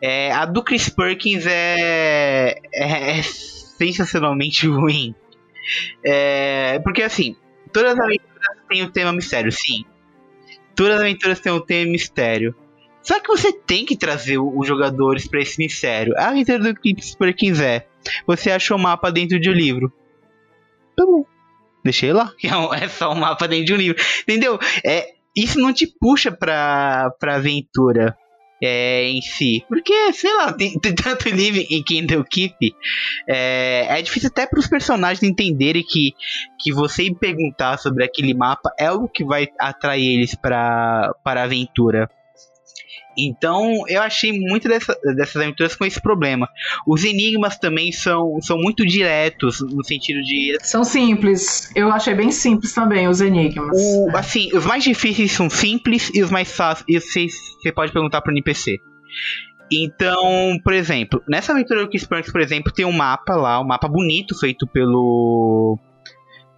É, a do Chris Perkins é, é, é sensacionalmente ruim. É, porque assim, todas as aventuras têm o tema mistério, sim. Todas as aventuras têm o tema mistério. Só que você tem que trazer os jogadores para esse mistério. A aventura do Clips por quiser. Você achou o mapa dentro de um livro. Tá bom. Deixei lá. É só um mapa dentro de um livro. Entendeu? É, isso não te puxa pra, pra aventura é, em si. Porque, sei lá, tem, tem tanto livro em Kindle Keep. É, é difícil até para os personagens entenderem que, que você perguntar sobre aquele mapa é algo que vai atrair eles para a aventura. Então eu achei muito dessa, dessas aventuras com esse problema. Os enigmas também são, são muito diretos, no sentido de. São simples. Eu achei bem simples também os enigmas. O, assim, os mais difíceis são simples e os mais fáceis você pode perguntar para o NPC. Então, por exemplo, nessa aventura do Kiss por exemplo, tem um mapa lá, um mapa bonito feito pelo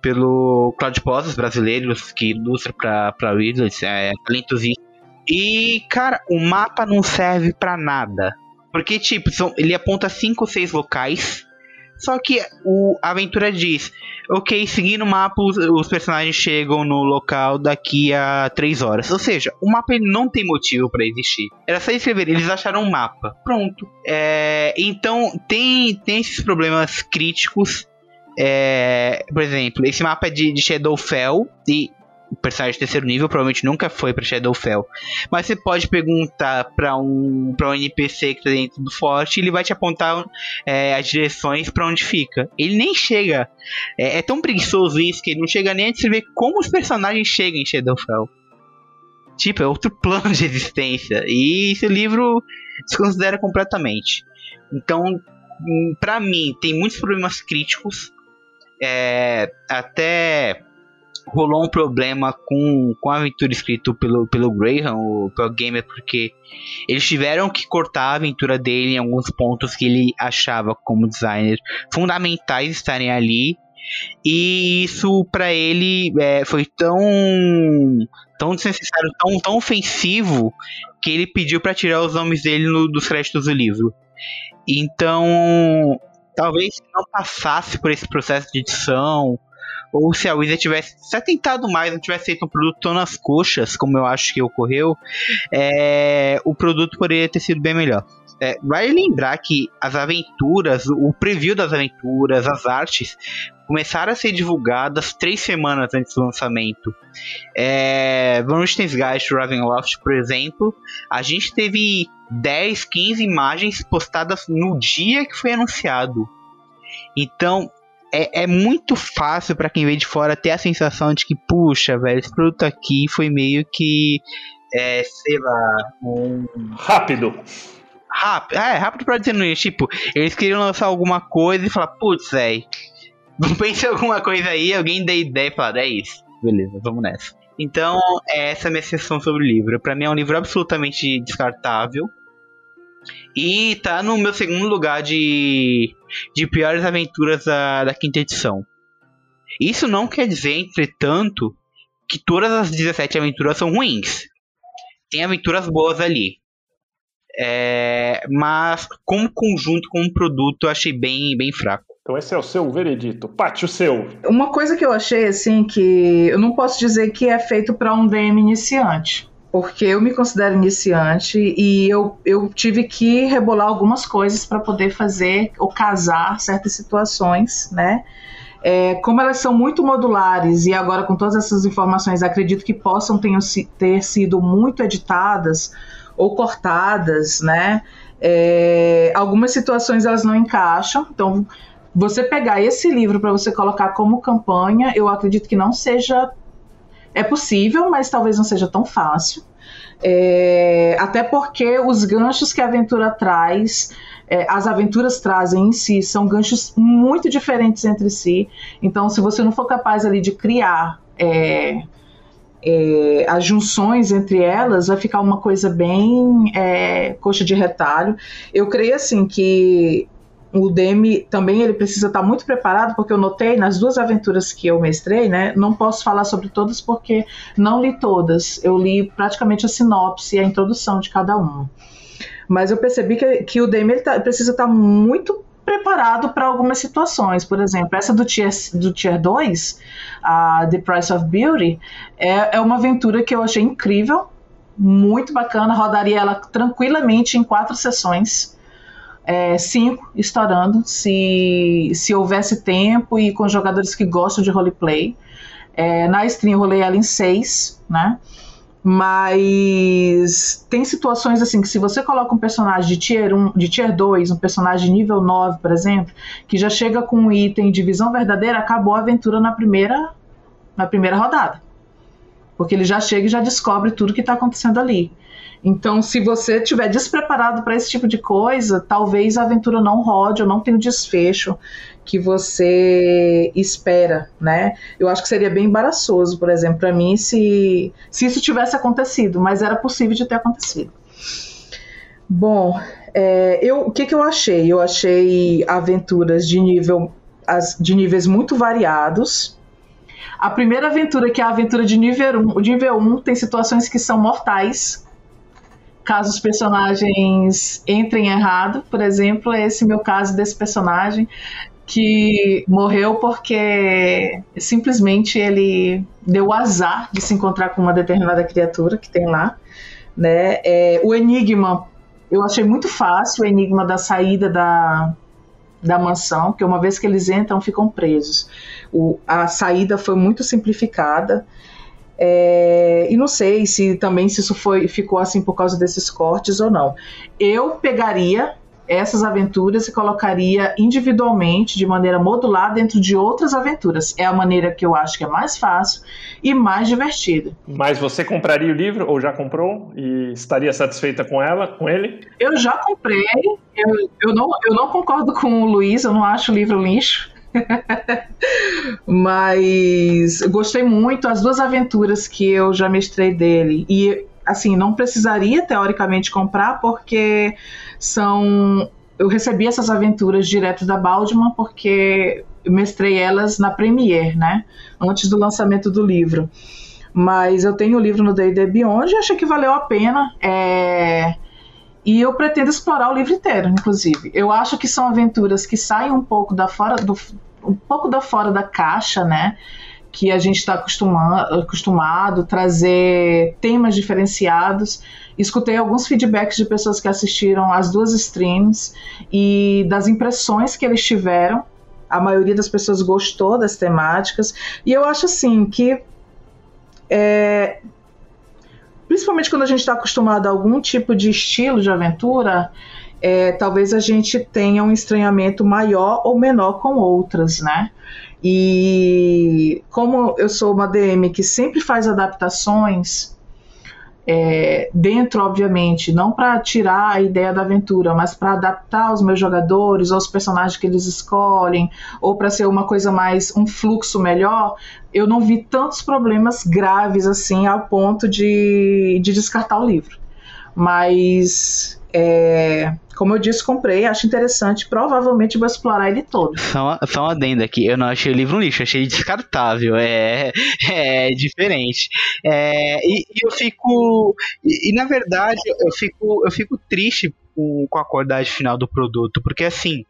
pelo Claudio brasileiros que ilustra para para Riddles, é talentosíssimo e, cara, o mapa não serve para nada. Porque, tipo, são, ele aponta cinco ou seis locais. Só que o, a aventura diz: ok, seguindo o mapa, os, os, personagens chegam no local daqui a três horas. Ou seja, o mapa não tem motivo para existir. Era só escrever, eles acharam um mapa. Pronto. É, então, tem, tem esses problemas críticos. É, por exemplo, esse mapa é de, de Shadowfell. E o personagem de terceiro nível provavelmente nunca foi para Shadowfell. Mas você pode perguntar para um, pra um NPC que tá dentro do forte ele vai te apontar é, as direções para onde fica. Ele nem chega. É, é, tão preguiçoso isso que ele não chega nem a descrever como os personagens chegam em Shadowfell. Tipo, é outro plano de existência. E esse livro desconsidera completamente. Então, hum, para mim, tem muitos problemas críticos. É, até rolou um problema com, com a aventura escrita pelo, pelo Graham, o pelo Gamer, porque eles tiveram que cortar a aventura dele em alguns pontos que ele achava como designer fundamentais estarem ali. E isso para ele é, foi tão tão desnecessário, tão, tão ofensivo, que ele pediu para tirar os nomes dele no, dos créditos do livro. Então, talvez não passasse por esse processo de edição, ou se a Wizard tivesse se atentado mais, não tivesse feito um produto tão nas coxas, como eu acho que ocorreu, é, o produto poderia ter sido bem melhor. É, lembrar que as aventuras, o preview das aventuras, as artes, começaram a ser divulgadas três semanas antes do lançamento. É, Vernisten's Guide Ravenloft, por exemplo, a gente teve 10, 15 imagens postadas no dia que foi anunciado. Então, é, é muito fácil para quem vem de fora ter a sensação de que, puxa, velho, esse produto aqui foi meio que, é, sei lá, um... Rápido. Rápido, é, rápido pra dizer no tipo, eles queriam lançar alguma coisa e falar, putz, velho, pense alguma coisa aí, alguém dê ideia e falar, é isso, beleza, vamos nessa. Então, essa é a minha sessão sobre o livro. Para mim é um livro absolutamente descartável. E tá no meu segundo lugar de, de piores aventuras da, da quinta edição. Isso não quer dizer, entretanto, que todas as 17 aventuras são ruins. Tem aventuras boas ali. É, mas como conjunto, como produto, eu achei bem, bem fraco. Então esse é o seu veredito. Pati, o seu. Uma coisa que eu achei, assim, que eu não posso dizer que é feito para um DM iniciante porque eu me considero iniciante e eu, eu tive que rebolar algumas coisas para poder fazer ou casar certas situações, né? É, como elas são muito modulares e agora com todas essas informações acredito que possam ter, ter sido muito editadas ou cortadas, né? É, algumas situações elas não encaixam, então você pegar esse livro para você colocar como campanha, eu acredito que não seja é possível, mas talvez não seja tão fácil. É, até porque os ganchos que a aventura traz, é, as aventuras trazem em si, são ganchos muito diferentes entre si. Então, se você não for capaz ali de criar é, é as junções entre elas, vai ficar uma coisa bem é, coxa de retalho. Eu creio assim que o Demi também ele precisa estar muito preparado, porque eu notei nas duas aventuras que eu mestrei, né? Não posso falar sobre todas porque não li todas. Eu li praticamente a sinopse e a introdução de cada uma. Mas eu percebi que, que o Demi ele tá, precisa estar muito preparado para algumas situações. Por exemplo, essa do Tier, do tier 2, a The Price of Beauty, é, é uma aventura que eu achei incrível, muito bacana, rodaria ela tranquilamente em quatro sessões é, cinco estourando, se, se houvesse tempo e com jogadores que gostam de roleplay. É, na stream eu rolei ela em seis, né? Mas tem situações assim que se você coloca um personagem de tier 1, de tier 2, um personagem nível 9, por exemplo, que já chega com um item de visão verdadeira, acabou a aventura na primeira na primeira rodada. Porque ele já chega e já descobre tudo que está acontecendo ali. Então, se você estiver despreparado para esse tipo de coisa, talvez a aventura não rode ou não tenha o desfecho que você espera, né? Eu acho que seria bem embaraçoso, por exemplo, para mim, se, se isso tivesse acontecido, mas era possível de ter acontecido. Bom, é, eu, o que, que eu achei? Eu achei aventuras de nível as, de níveis muito variados. A primeira aventura, que é a aventura de nível 1, nível 1 tem situações que são mortais, caso os personagens entrem errado. Por exemplo, é esse meu caso desse personagem que morreu porque simplesmente ele deu o azar de se encontrar com uma determinada criatura que tem lá. Né? É, o enigma, eu achei muito fácil o enigma da saída da, da mansão, que uma vez que eles entram, ficam presos. O, a saída foi muito simplificada. É, e não sei se também se isso foi, ficou assim por causa desses cortes ou não. Eu pegaria essas aventuras e colocaria individualmente, de maneira modular, dentro de outras aventuras. É a maneira que eu acho que é mais fácil e mais divertida. Mas você compraria o livro ou já comprou e estaria satisfeita com ela, com ele? Eu já comprei. Eu, eu, não, eu não concordo com o Luiz, eu não acho o livro lixo. Mas gostei muito as duas aventuras que eu já mestrei dele. E assim, não precisaria teoricamente comprar porque são eu recebi essas aventuras direto da Baldman porque mestrei elas na Premiere, né? Antes do lançamento do livro. Mas eu tenho o livro no D&D Beyond e achei que valeu a pena. É... E eu pretendo explorar o livro inteiro, inclusive. Eu acho que são aventuras que saem um pouco da fora do um pouco da fora da caixa, né? Que a gente está acostumado, acostumado trazer temas diferenciados. Escutei alguns feedbacks de pessoas que assistiram as duas streams e das impressões que eles tiveram. A maioria das pessoas gostou das temáticas. E eu acho assim que é, principalmente quando a gente está acostumado a algum tipo de estilo de aventura, é, talvez a gente tenha um estranhamento maior ou menor com outras, né? E como eu sou uma DM que sempre faz adaptações, é, dentro, obviamente, não para tirar a ideia da aventura, mas para adaptar os meus jogadores, aos personagens que eles escolhem, ou para ser uma coisa mais, um fluxo melhor, eu não vi tantos problemas graves assim ao ponto de, de descartar o livro. Mas é, como eu disse, comprei, acho interessante, provavelmente vou explorar ele todo. Só, só uma adenda aqui, eu não achei o livro um lixo, achei descartável, é, é diferente. É, e, e, eu fico. E, e, na verdade, eu fico, eu fico triste com, com a qualidade final do produto, porque assim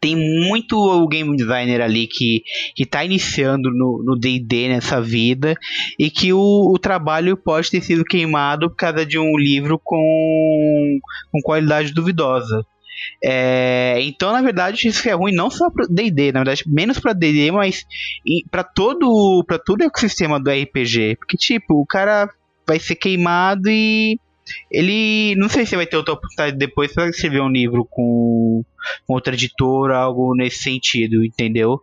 tem muito game designer ali que, que tá iniciando no D&D nessa vida e que o, o, trabalho pode ter sido queimado por causa de um livro com, com qualidade duvidosa. É, então, na verdade, isso é ruim não só para D&D, na verdade, menos para D&D, mas para todo para todo o ecossistema do RPG, porque tipo, o cara vai ser queimado e ele não sei se vai ter outra oportunidade depois para escrever um livro com, com outra editora, algo nesse sentido, entendeu?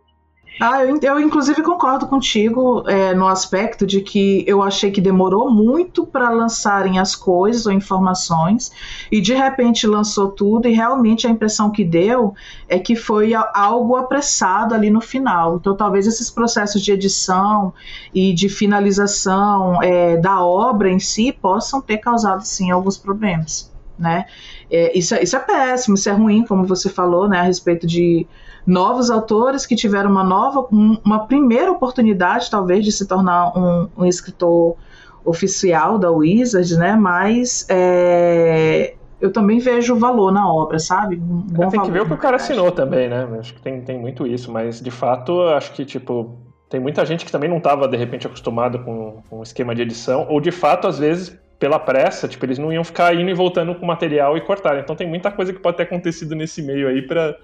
Ah, eu, eu inclusive concordo contigo é, no aspecto de que eu achei que demorou muito para lançarem as coisas ou informações e de repente lançou tudo e realmente a impressão que deu é que foi algo apressado ali no final. Então talvez esses processos de edição e de finalização é, da obra em si possam ter causado sim alguns problemas, né? É, isso, é, isso é péssimo, isso é ruim, como você falou, né, a respeito de novos autores que tiveram uma nova, uma primeira oportunidade, talvez, de se tornar um, um escritor oficial da Wizards, né? Mas é, eu também vejo valor na obra, sabe? Um bom é, tem que ver o que o cara assinou também, né? Acho que tem, tem muito isso, mas de fato, acho que, tipo, tem muita gente que também não estava, de repente, acostumado com, com o esquema de edição, ou de fato, às vezes, pela pressa, tipo, eles não iam ficar indo e voltando com o material e cortar. Então tem muita coisa que pode ter acontecido nesse meio aí para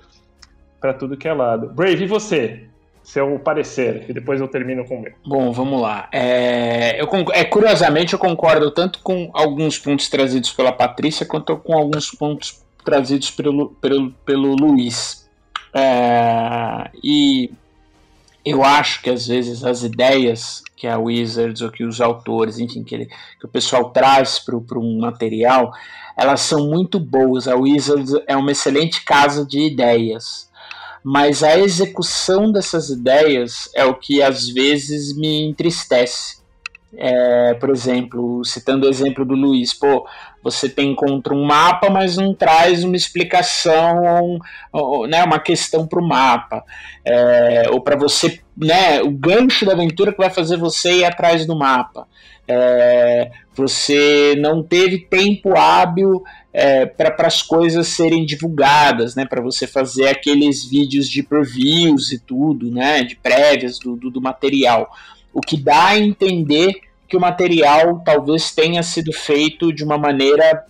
para tudo que é lado. Brave, e você? Seu parecer, e depois eu termino com o meu. Bom, vamos lá. É, eu, é, curiosamente, eu concordo tanto com alguns pontos trazidos pela Patrícia, quanto com alguns pontos trazidos pelo, pelo, pelo Luiz. É, e eu acho que às vezes as ideias que a Wizards ou que os autores, enfim, que, ele, que o pessoal traz para um material, elas são muito boas. A Wizards é uma excelente casa de ideias mas a execução dessas ideias é o que às vezes me entristece. É, por exemplo, citando o exemplo do Luiz, pô, você tem encontra um mapa, mas não traz uma explicação, ou, né, uma questão para o mapa, é, ou para você, né, o gancho da aventura que vai fazer você ir atrás do mapa. É, você não teve tempo hábil é, para as coisas serem divulgadas, né, para você fazer aqueles vídeos de previews e tudo, né, de prévias do, do, do material. O que dá a entender que o material talvez tenha sido feito de uma maneira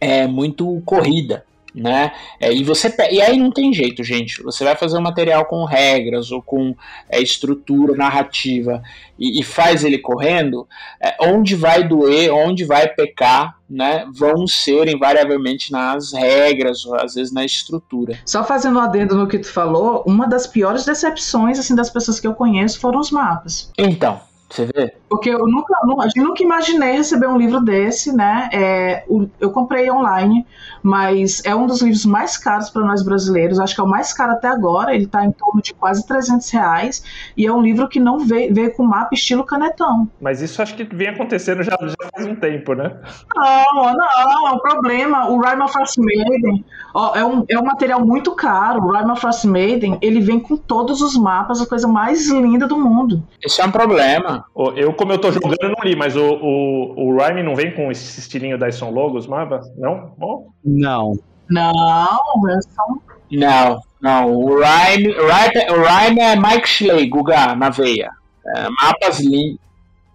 é, muito corrida, né? É, e você e aí não tem jeito, gente. Você vai fazer um material com regras ou com é, estrutura narrativa e, e, faz ele correndo, é, onde vai doer, onde vai pecar, né? Vão ser invariavelmente nas regras ou às vezes na estrutura. Só fazendo um adendo no que tu falou, uma das piores decepções assim das pessoas que eu conheço foram os mapas. Então. Você vê? Porque eu nunca, eu nunca imaginei receber um livro desse, né? É, o, eu comprei online, mas é um dos livros mais caros para nós brasileiros. Acho que é o mais caro até agora. Ele está em torno de quase 300 reais. E é um livro que não veio, veio com mapa estilo canetão. Mas isso acho que vem acontecendo já, já faz um tempo, né? Não, não, é um problema. O Rhyme of Frost Maiden ó, é, um, é um material muito caro. O Rhyme of Frost Maiden, ele vem com todos os mapas, a coisa mais linda do mundo. Isso é um problema. Eu como eu tô jogando, eu não li, mas o, o, o Rhyme não vem com esse estilinho Dyson Logos, Mava? Não? Bom? Não. Não, é só Não, não. O Rhyme, o Rhyme, o Rhyme é Mike Schley, Guga, na veia. É, mapas lindos.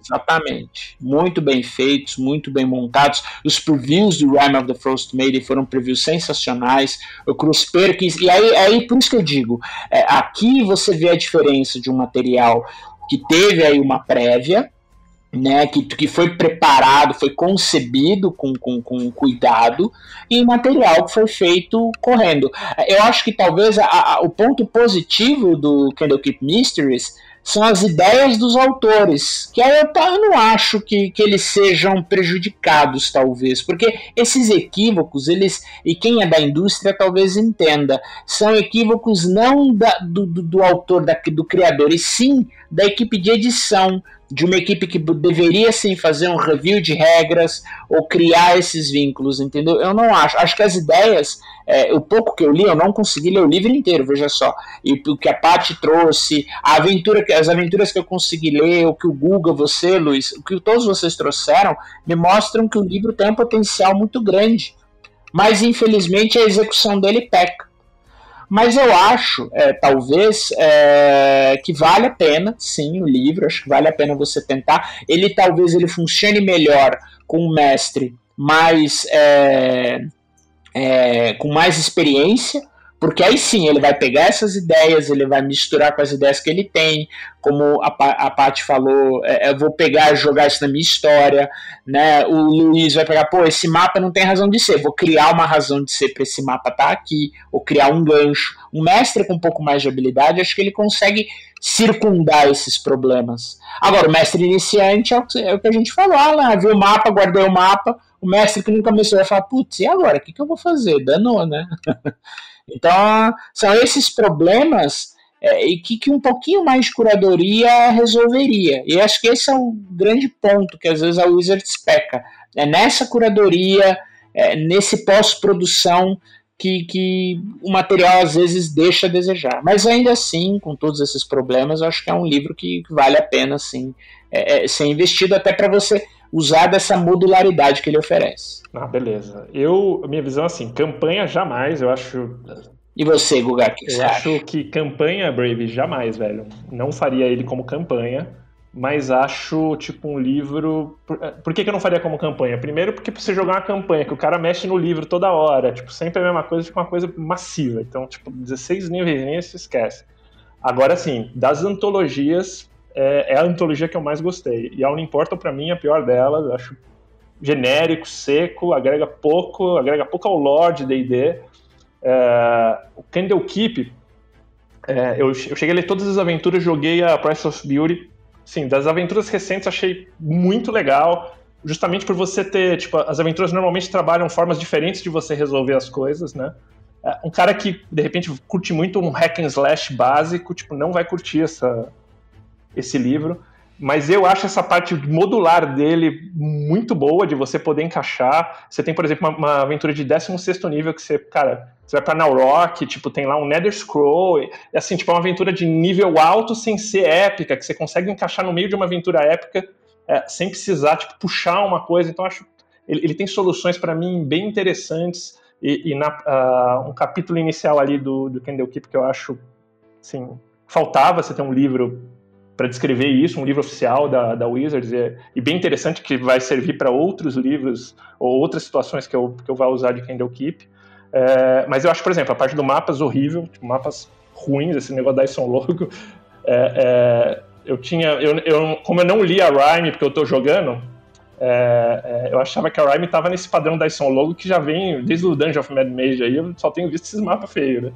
Exatamente. Muito bem feitos, muito bem montados. Os previews do Rhyme of the Frost Maiden foram previews sensacionais. O Cruz Perkins. E aí, aí, por isso que eu digo: é, aqui você vê a diferença de um material que teve aí uma prévia, né, que, que foi preparado, foi concebido com, com, com cuidado, e material que foi feito correndo. Eu acho que talvez a, a, o ponto positivo do Candlekeep Mysteries são as ideias dos autores, que eu, eu não acho que, que eles sejam prejudicados, talvez, porque esses equívocos, eles, e quem é da indústria talvez entenda, são equívocos não da, do, do, do autor, da, do criador, e sim da equipe de edição, de uma equipe que deveria sim fazer um review de regras ou criar esses vínculos, entendeu? Eu não acho. Acho que as ideias, é, o pouco que eu li, eu não consegui ler o livro inteiro, veja só. E o que a Paty trouxe, a aventura, as aventuras que eu consegui ler, o que o Google, você, Luiz, o que todos vocês trouxeram, me mostram que o livro tem um potencial muito grande. Mas infelizmente a execução dele peca. Mas eu acho, é, talvez, é, que vale a pena, sim, o livro. Acho que vale a pena você tentar. Ele talvez ele funcione melhor com um mestre mais é, é com mais experiência porque aí sim, ele vai pegar essas ideias, ele vai misturar com as ideias que ele tem, como a, a Paty falou, é, eu vou pegar jogar isso na minha história, né? O Luiz vai pegar, pô, esse mapa não tem razão de ser, vou criar uma razão de ser para esse mapa estar tá aqui, ou criar um gancho. Um mestre com um pouco mais de habilidade, acho que ele consegue circundar esses problemas. Agora, o mestre iniciante é o que, é o que a gente falou, ah, lá, viu o mapa, guardei o mapa, o mestre que nunca começou vai falar, putz, e agora? O que, que eu vou fazer? Danou, né? Então, são esses problemas é, e que, que um pouquinho mais de curadoria resolveria. E acho que esse é o grande ponto que às vezes a Wizards peca. É nessa curadoria, é nesse pós-produção que, que o material às vezes deixa a desejar. Mas ainda assim, com todos esses problemas, acho que é um livro que vale a pena sim, é, é, ser investido até para você usar dessa modularidade que ele oferece. Ah, beleza. Eu, minha visão é assim, campanha jamais, eu acho. E você, Guga, que Eu você acho acha? que campanha Brave jamais, velho. Não faria ele como campanha, mas acho tipo um livro. Por, por que, que eu não faria como campanha? Primeiro, porque pra você jogar uma campanha que o cara mexe no livro toda hora, tipo, sempre a mesma coisa, fica uma coisa massiva. Então, tipo, 16 níveis se esquece. Agora, assim, das antologias, é, é, a antologia que eu mais gostei. E a Unimportal, para mim, é a pior delas. Acho genérico, seco, agrega pouco, agrega pouco ao lore de D&D. É, o Candlekeep, é, eu, eu cheguei a ler todas as aventuras, joguei a Price of Beauty. Sim, das aventuras recentes achei muito legal, justamente por você ter, tipo, as aventuras normalmente trabalham formas diferentes de você resolver as coisas, né? É, um cara que, de repente, curte muito um hack and slash básico, tipo, não vai curtir essa, esse livro. Mas eu acho essa parte modular dele muito boa, de você poder encaixar. Você tem, por exemplo, uma, uma aventura de 16 nível que você, cara, você vai pra Nalrock, tipo, tem lá um Nether Scroll. E, assim, tipo, é uma aventura de nível alto sem ser épica, que você consegue encaixar no meio de uma aventura épica é, sem precisar, tipo, puxar uma coisa. Então, acho. Ele, ele tem soluções para mim bem interessantes. E, e na, uh, um capítulo inicial ali do, do Candlekeep que eu acho, assim, faltava você ter um livro para descrever isso, um livro oficial da, da Wizards, e, e bem interessante que vai servir para outros livros ou outras situações que eu, que eu vou usar de Candlekeep. É, mas eu acho, por exemplo, a parte do mapas horrível, tipo, mapas ruins, esse negócio da Ison Logo. É, é, eu tinha, eu, eu, como eu não li a Rhyme porque eu estou jogando, é, é, eu achava que a Rhyme estava nesse padrão da Ison Logo que já vem desde o Dungeon of Mad Mage aí, eu só tenho visto esses mapas feios, né?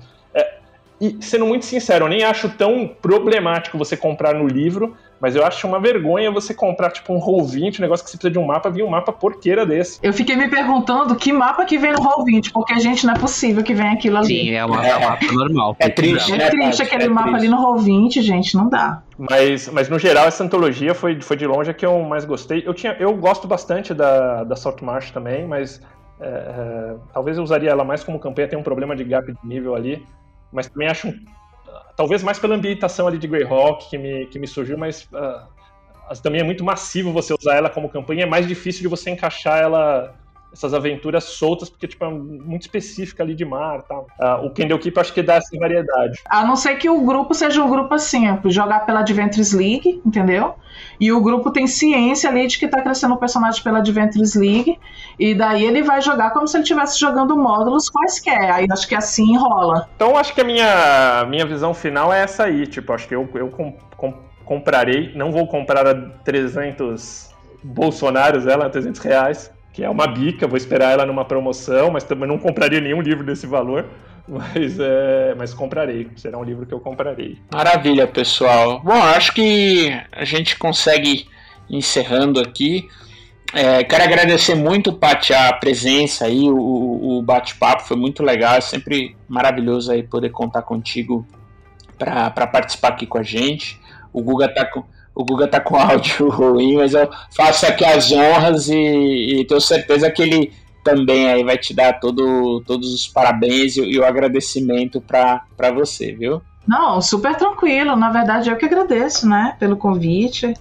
É, e sendo muito sincero, eu nem acho tão problemático você comprar no livro, mas eu acho uma vergonha você comprar tipo um Roll20, um negócio que você precisa de um mapa, vir um mapa porqueira desse. Eu fiquei me perguntando que mapa que vem no Roll20, porque, gente, não é possível que venha aquilo ali. Sim, é uma, é um mapa normal. É triste, É né, triste Tati? aquele É mapa triste. ali no Roll20, gente, não dá. Mas, mas no geral, essa antologia foi, foi de longe a que eu mais gostei. Eu, tinha, eu gosto bastante da, da Saltmarsh também, mas é, é, talvez eu usaria ela mais como campanha, tem um problema de gap de nível ali. Mas também acho talvez mais pela ambientação ali de Greyhawk que me, que me surgiu, mas ah, também é muito massivo você usar ela como campanha, é mais difícil de você encaixar ela essas aventuras soltas, porque tipo, é muito específica ali de mar tal. Uh, o Candlekeep acho que dá essa variedade. A não ser que o grupo seja um grupo assim, jogar pela Adventures League, entendeu? E o grupo tem ciência ali de que tá crescendo o personagem pela Adventures League, e daí ele vai jogar como se ele estivesse jogando módulos quaisquer. Aí acho que assim rola. Então acho que a minha, minha visão final é essa aí, tipo, acho que eu, eu com, com, comprarei, não vou comprar a 300 bolsonaros ela, 300 reais, que é uma bica, vou esperar ela numa promoção, mas também não compraria nenhum livro desse valor. Mas, é, mas comprarei, será um livro que eu comprarei. Maravilha, pessoal. Bom, acho que a gente consegue encerrando aqui. É, quero agradecer muito, Paty, a presença aí, o, o bate-papo foi muito legal, é sempre maravilhoso aí poder contar contigo para participar aqui com a gente. O Guga tá com o Guga tá com áudio ruim, mas eu faço aqui as honras e, e tenho certeza que ele também aí vai te dar todo, todos os parabéns e, e o agradecimento para você, viu? Não, super tranquilo. Na verdade, eu que agradeço, né, pelo convite.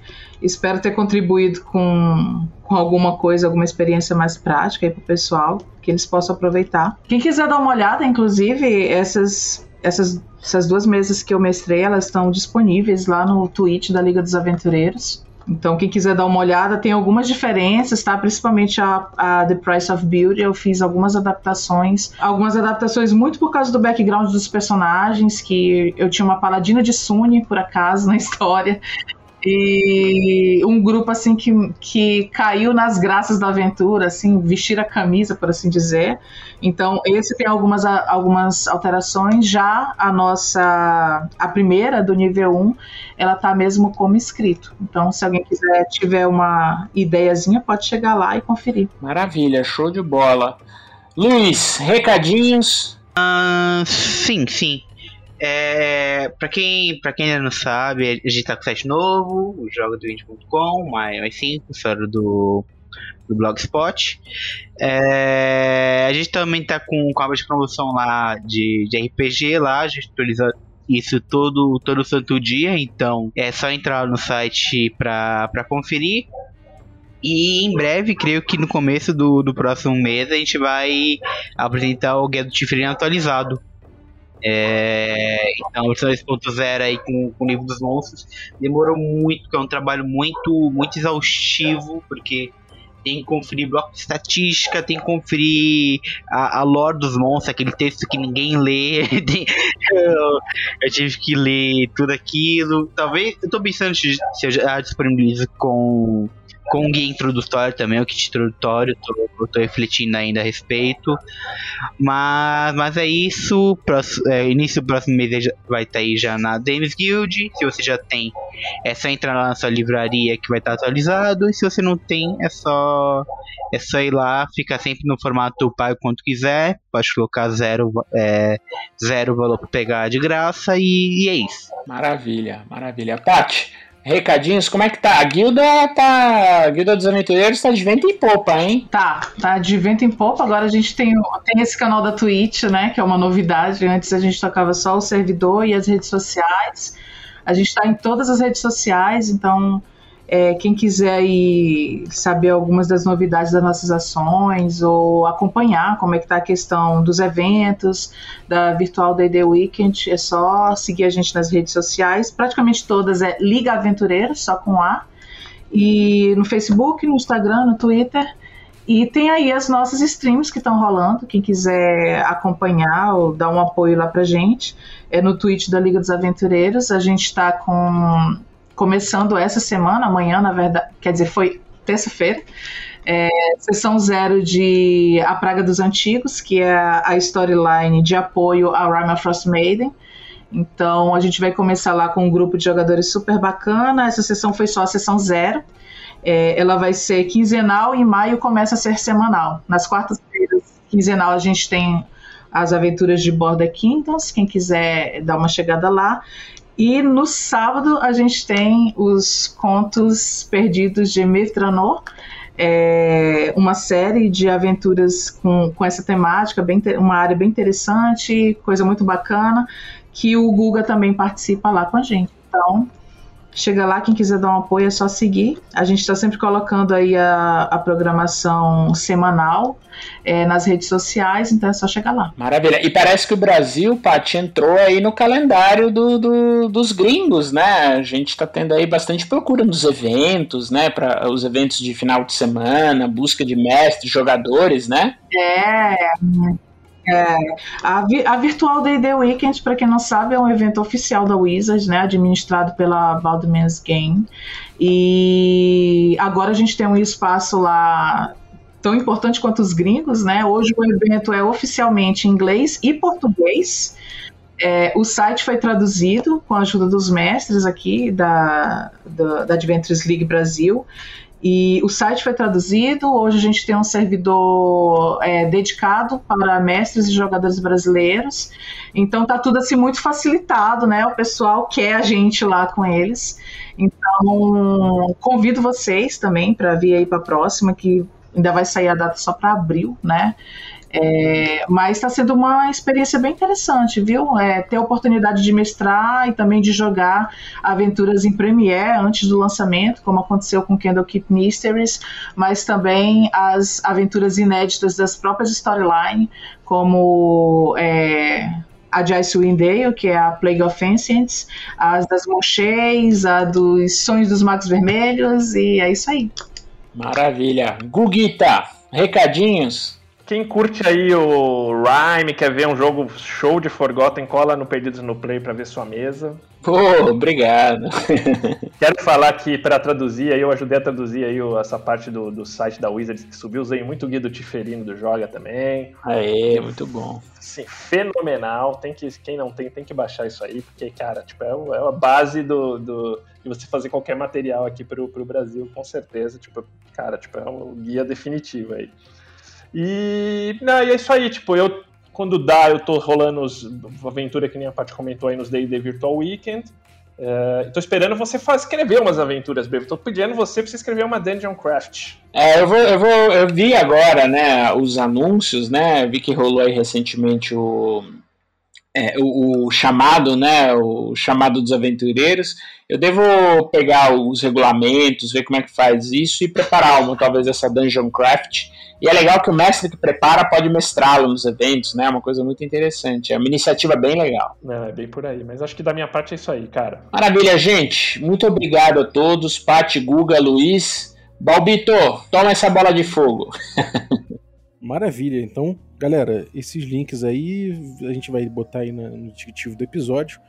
Espero ter contribuído com, com alguma coisa, alguma experiência mais prática aí pro pessoal, que eles possam aproveitar. Quem quiser dar uma olhada, inclusive, essas essas, essas duas mesas que eu mestrei, elas estão disponíveis lá no Twitch da Liga dos Aventureiros. Então, quem quiser dar uma olhada, tem algumas diferenças, tá? Principalmente a, a, The Price of Beauty, eu fiz algumas adaptações. Algumas adaptações muito por causa do background dos personagens, que eu tinha uma paladina de Sunny, por acaso, na história. E um grupo assim que, que caiu nas graças da aventura, assim, vestir a camisa, por assim dizer. Então, esse tem algumas, algumas alterações. Já a nossa, a primeira do nível 1, ela tá mesmo como escrito. Então, se alguém quiser, tiver uma ideiazinha, pode chegar lá e conferir. Maravilha, show de bola. Luiz, recadinhos? Uh, sim, sim. É, pra, quem, pra quem não sabe, a gente tá com site novo, o jogodoindie.com, mais, mais simples, fora do, do Blogspot. É, a gente também tá com, com a de promoção lá de, de RPG lá, a gente atualiza isso todo, todo santo dia, então é só entrar no site pra, conferir. E em breve, creio que no começo do, do próximo mês, a gente vai apresentar o Guia do Tiflin atualizado. É, então, versão 2.0 aí com, com o livro dos monstros demorou muito, porque é um trabalho muito, muito exaustivo, porque tem que conferir bloco de estatística, tem que conferir a, a lore dos monstros, aquele texto que ninguém lê. eu, eu, tive que ler tudo aquilo. Talvez, eu tô pensando se, se eu já disponibilizo com com guia introdutório também, o kit introdutório, tô, tô refletindo ainda a respeito. Mas, mas é isso. Próximo, é, início do próximo mês vai estar tá aí já na Games Guild. Se você já tem, é só entrar lá na sua livraria que vai estar tá atualizado. E se você não tem, é só é só ir lá, fica sempre no formato pago quanto quiser. Pode colocar zero, é, zero valor para pegar de graça e, e é isso. Maravilha, maravilha. Paty, recadinhos, como é que tá? A guilda tá. A guilda dos aventureiros tá de vento em popa, hein? Tá, tá de vento em popa. Agora a gente tem, tem esse canal da Twitch, né? Que é uma novidade. Antes a gente tocava só o servidor e as redes sociais. A gente tá em todas as redes sociais, então é, quem quiser aí saber algumas das novidades das nossas ações ou acompanhar como é que está a questão dos eventos da Virtual Day Day Weekend, é só seguir a gente nas redes sociais. Praticamente todas é Liga Aventureira, só com A. E no Facebook, no Instagram, no Twitter. E tem aí as nossas streams que estão rolando. Quem quiser acompanhar ou dar um apoio lá pra gente, é no Twitch da Liga dos Aventureiros. A gente está com começando essa semana, amanhã, na verdade, quer dizer, foi terça-feira, é, sessão zero de A Praga dos Antigos, que é a storyline de apoio a Rhyme Frost Maiden. Então a gente vai começar lá com um grupo de jogadores super bacana. Essa sessão foi só a sessão zero. É, ela vai ser quinzenal e em maio começa a ser semanal. Nas quartas-feiras, quinzenal, a gente tem as aventuras de Borda Kingdoms. Quem quiser dar uma chegada lá. E no sábado a gente tem os contos perdidos de Mithranor, é uma série de aventuras com, com essa temática, bem, uma área bem interessante, coisa muito bacana, que o Guga também participa lá com a gente. Então, Chega lá, quem quiser dar um apoio é só seguir. A gente está sempre colocando aí a, a programação semanal é, nas redes sociais, então é só chegar lá. Maravilha. E parece que o Brasil, Paty, entrou aí no calendário do, do, dos gringos, né? A gente está tendo aí bastante procura nos eventos, né? Para os eventos de final de semana, busca de mestres, jogadores, né? É. É, a, a Virtual Day Weekend, para quem não sabe, é um evento oficial da Wizards, né, administrado pela Baldman's Game. E agora a gente tem um espaço lá tão importante quanto os gringos, né? Hoje o evento é oficialmente em inglês e português. É, o site foi traduzido com a ajuda dos mestres aqui da, da, da Adventures League Brasil. E o site foi traduzido. Hoje a gente tem um servidor é, dedicado para mestres e jogadores brasileiros. Então tá tudo assim muito facilitado, né? O pessoal quer a gente lá com eles. Então convido vocês também para vir aí para a próxima, que ainda vai sair a data só para abril, né? É, mas está sendo uma experiência bem interessante, viu? É, ter a oportunidade de mestrar e também de jogar aventuras em Premiere antes do lançamento, como aconteceu com Candle Keep Mysteries, mas também as aventuras inéditas das próprias storyline, como é, a de Icewind Dale, que é a Plague of Ancients, as das Monchês, a dos Sonhos dos Magos Vermelhos, e é isso aí. Maravilha. Guguita, recadinhos? Quem curte aí o Rhyme, quer ver um jogo show de Forgotten, cola no Perdidos no Play para ver sua mesa. Pô, obrigado. Quero falar que para traduzir, aí eu ajudei a traduzir aí essa parte do, do site da Wizards que subiu, usei muito o guia do Tiferino do Joga também. Aê, muito bom. Sim, fenomenal. Tem que, quem não tem, tem que baixar isso aí, porque, cara, tipo, é, é a base do, do, de você fazer qualquer material aqui pro, pro Brasil, com certeza. Tipo, cara, tipo, é um guia definitivo aí. E, não, e é isso aí, tipo, eu quando dá, eu tô rolando os aventura que nem a Paty comentou aí nos D&D Virtual Weekend. Uh, tô esperando você escrever umas aventuras, Bevo. Tô pedindo você pra você escrever uma Dungeon Craft. É, eu vou, eu vou, eu vi agora, né, os anúncios, né, vi que rolou aí recentemente o, é, o, o, chamado, né, o chamado dos aventureiros. Eu devo pegar os regulamentos, ver como é que faz isso e preparar uma, talvez essa Dungeon Craft e é legal que o mestre que prepara pode mestrá-lo nos eventos, né? É uma coisa muito interessante. É uma iniciativa bem legal. É, é bem por aí. Mas acho que da minha parte é isso aí, cara. Maravilha, gente. Muito obrigado a todos. Pati, Guga, Luiz. Balbito, toma essa bola de fogo. Maravilha. Então, galera, esses links aí a gente vai botar aí no descritivo do episódio.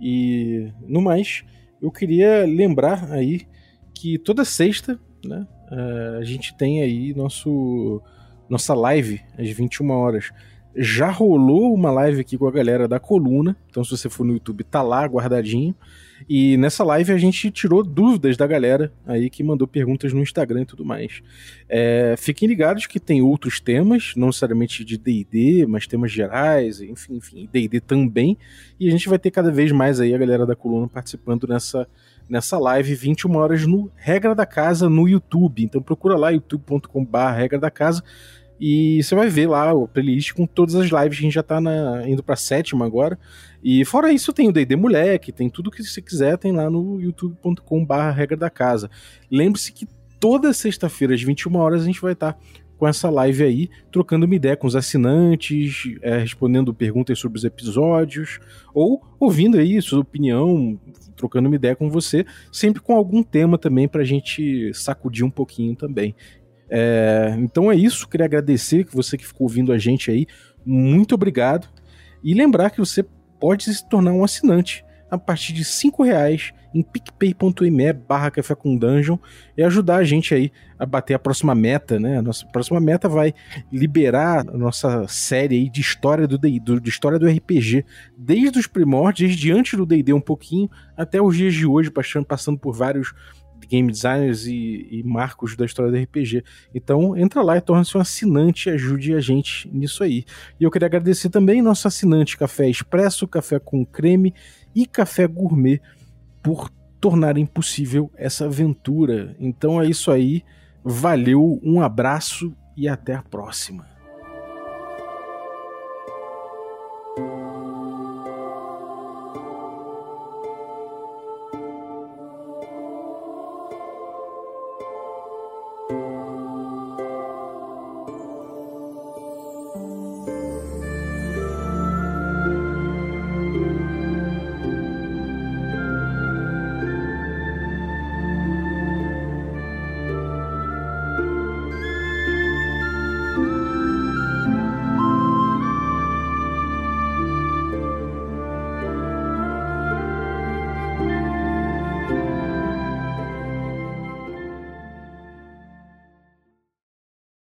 E no mais, eu queria lembrar aí que toda sexta, né? uh, a gente tem aí nosso nossa live às 21 horas. Já rolou uma live aqui com a galera da coluna, então se você for no YouTube tá lá guardadinho. E nessa live a gente tirou dúvidas da galera aí que mandou perguntas no Instagram e tudo mais. É, fiquem ligados que tem outros temas, não necessariamente de D&D, mas temas gerais, enfim, enfim, D&D também. E a gente vai ter cada vez mais aí a galera da coluna participando nessa nessa live 21 horas no Regra da Casa no YouTube. Então procura lá youtube.com.br Regra da Casa e você vai ver lá o playlist com todas as lives a gente já tá na, indo pra sétima agora. E fora isso tem o D&D Moleque, tem tudo que você quiser, tem lá no youtube.com.br Regra da Casa. Lembre-se que toda sexta-feira às 21 horas a gente vai estar tá com essa live aí, trocando uma ideia com os assinantes, é, respondendo perguntas sobre os episódios, ou ouvindo aí sua opinião, trocando uma ideia com você, sempre com algum tema também para a gente sacudir um pouquinho também. É, então é isso, queria agradecer que você que ficou ouvindo a gente aí, muito obrigado. E lembrar que você pode se tornar um assinante a partir de cinco reais em picpay.me barra café com dungeon e ajudar a gente aí a bater a próxima meta, né? A nossa próxima meta vai liberar a nossa série aí de história do, do de história do RPG, desde os primórdios, desde antes do D&D um pouquinho, até os dias de hoje, passando por vários game designers e, e, marcos da história do RPG. Então entra lá e torna-se um assinante e ajude a gente nisso aí. E eu queria agradecer também nosso assinante Café Expresso, Café com Creme e Café Gourmet por tornarem possível essa aventura. Então é isso aí. Valeu, um abraço e até a próxima.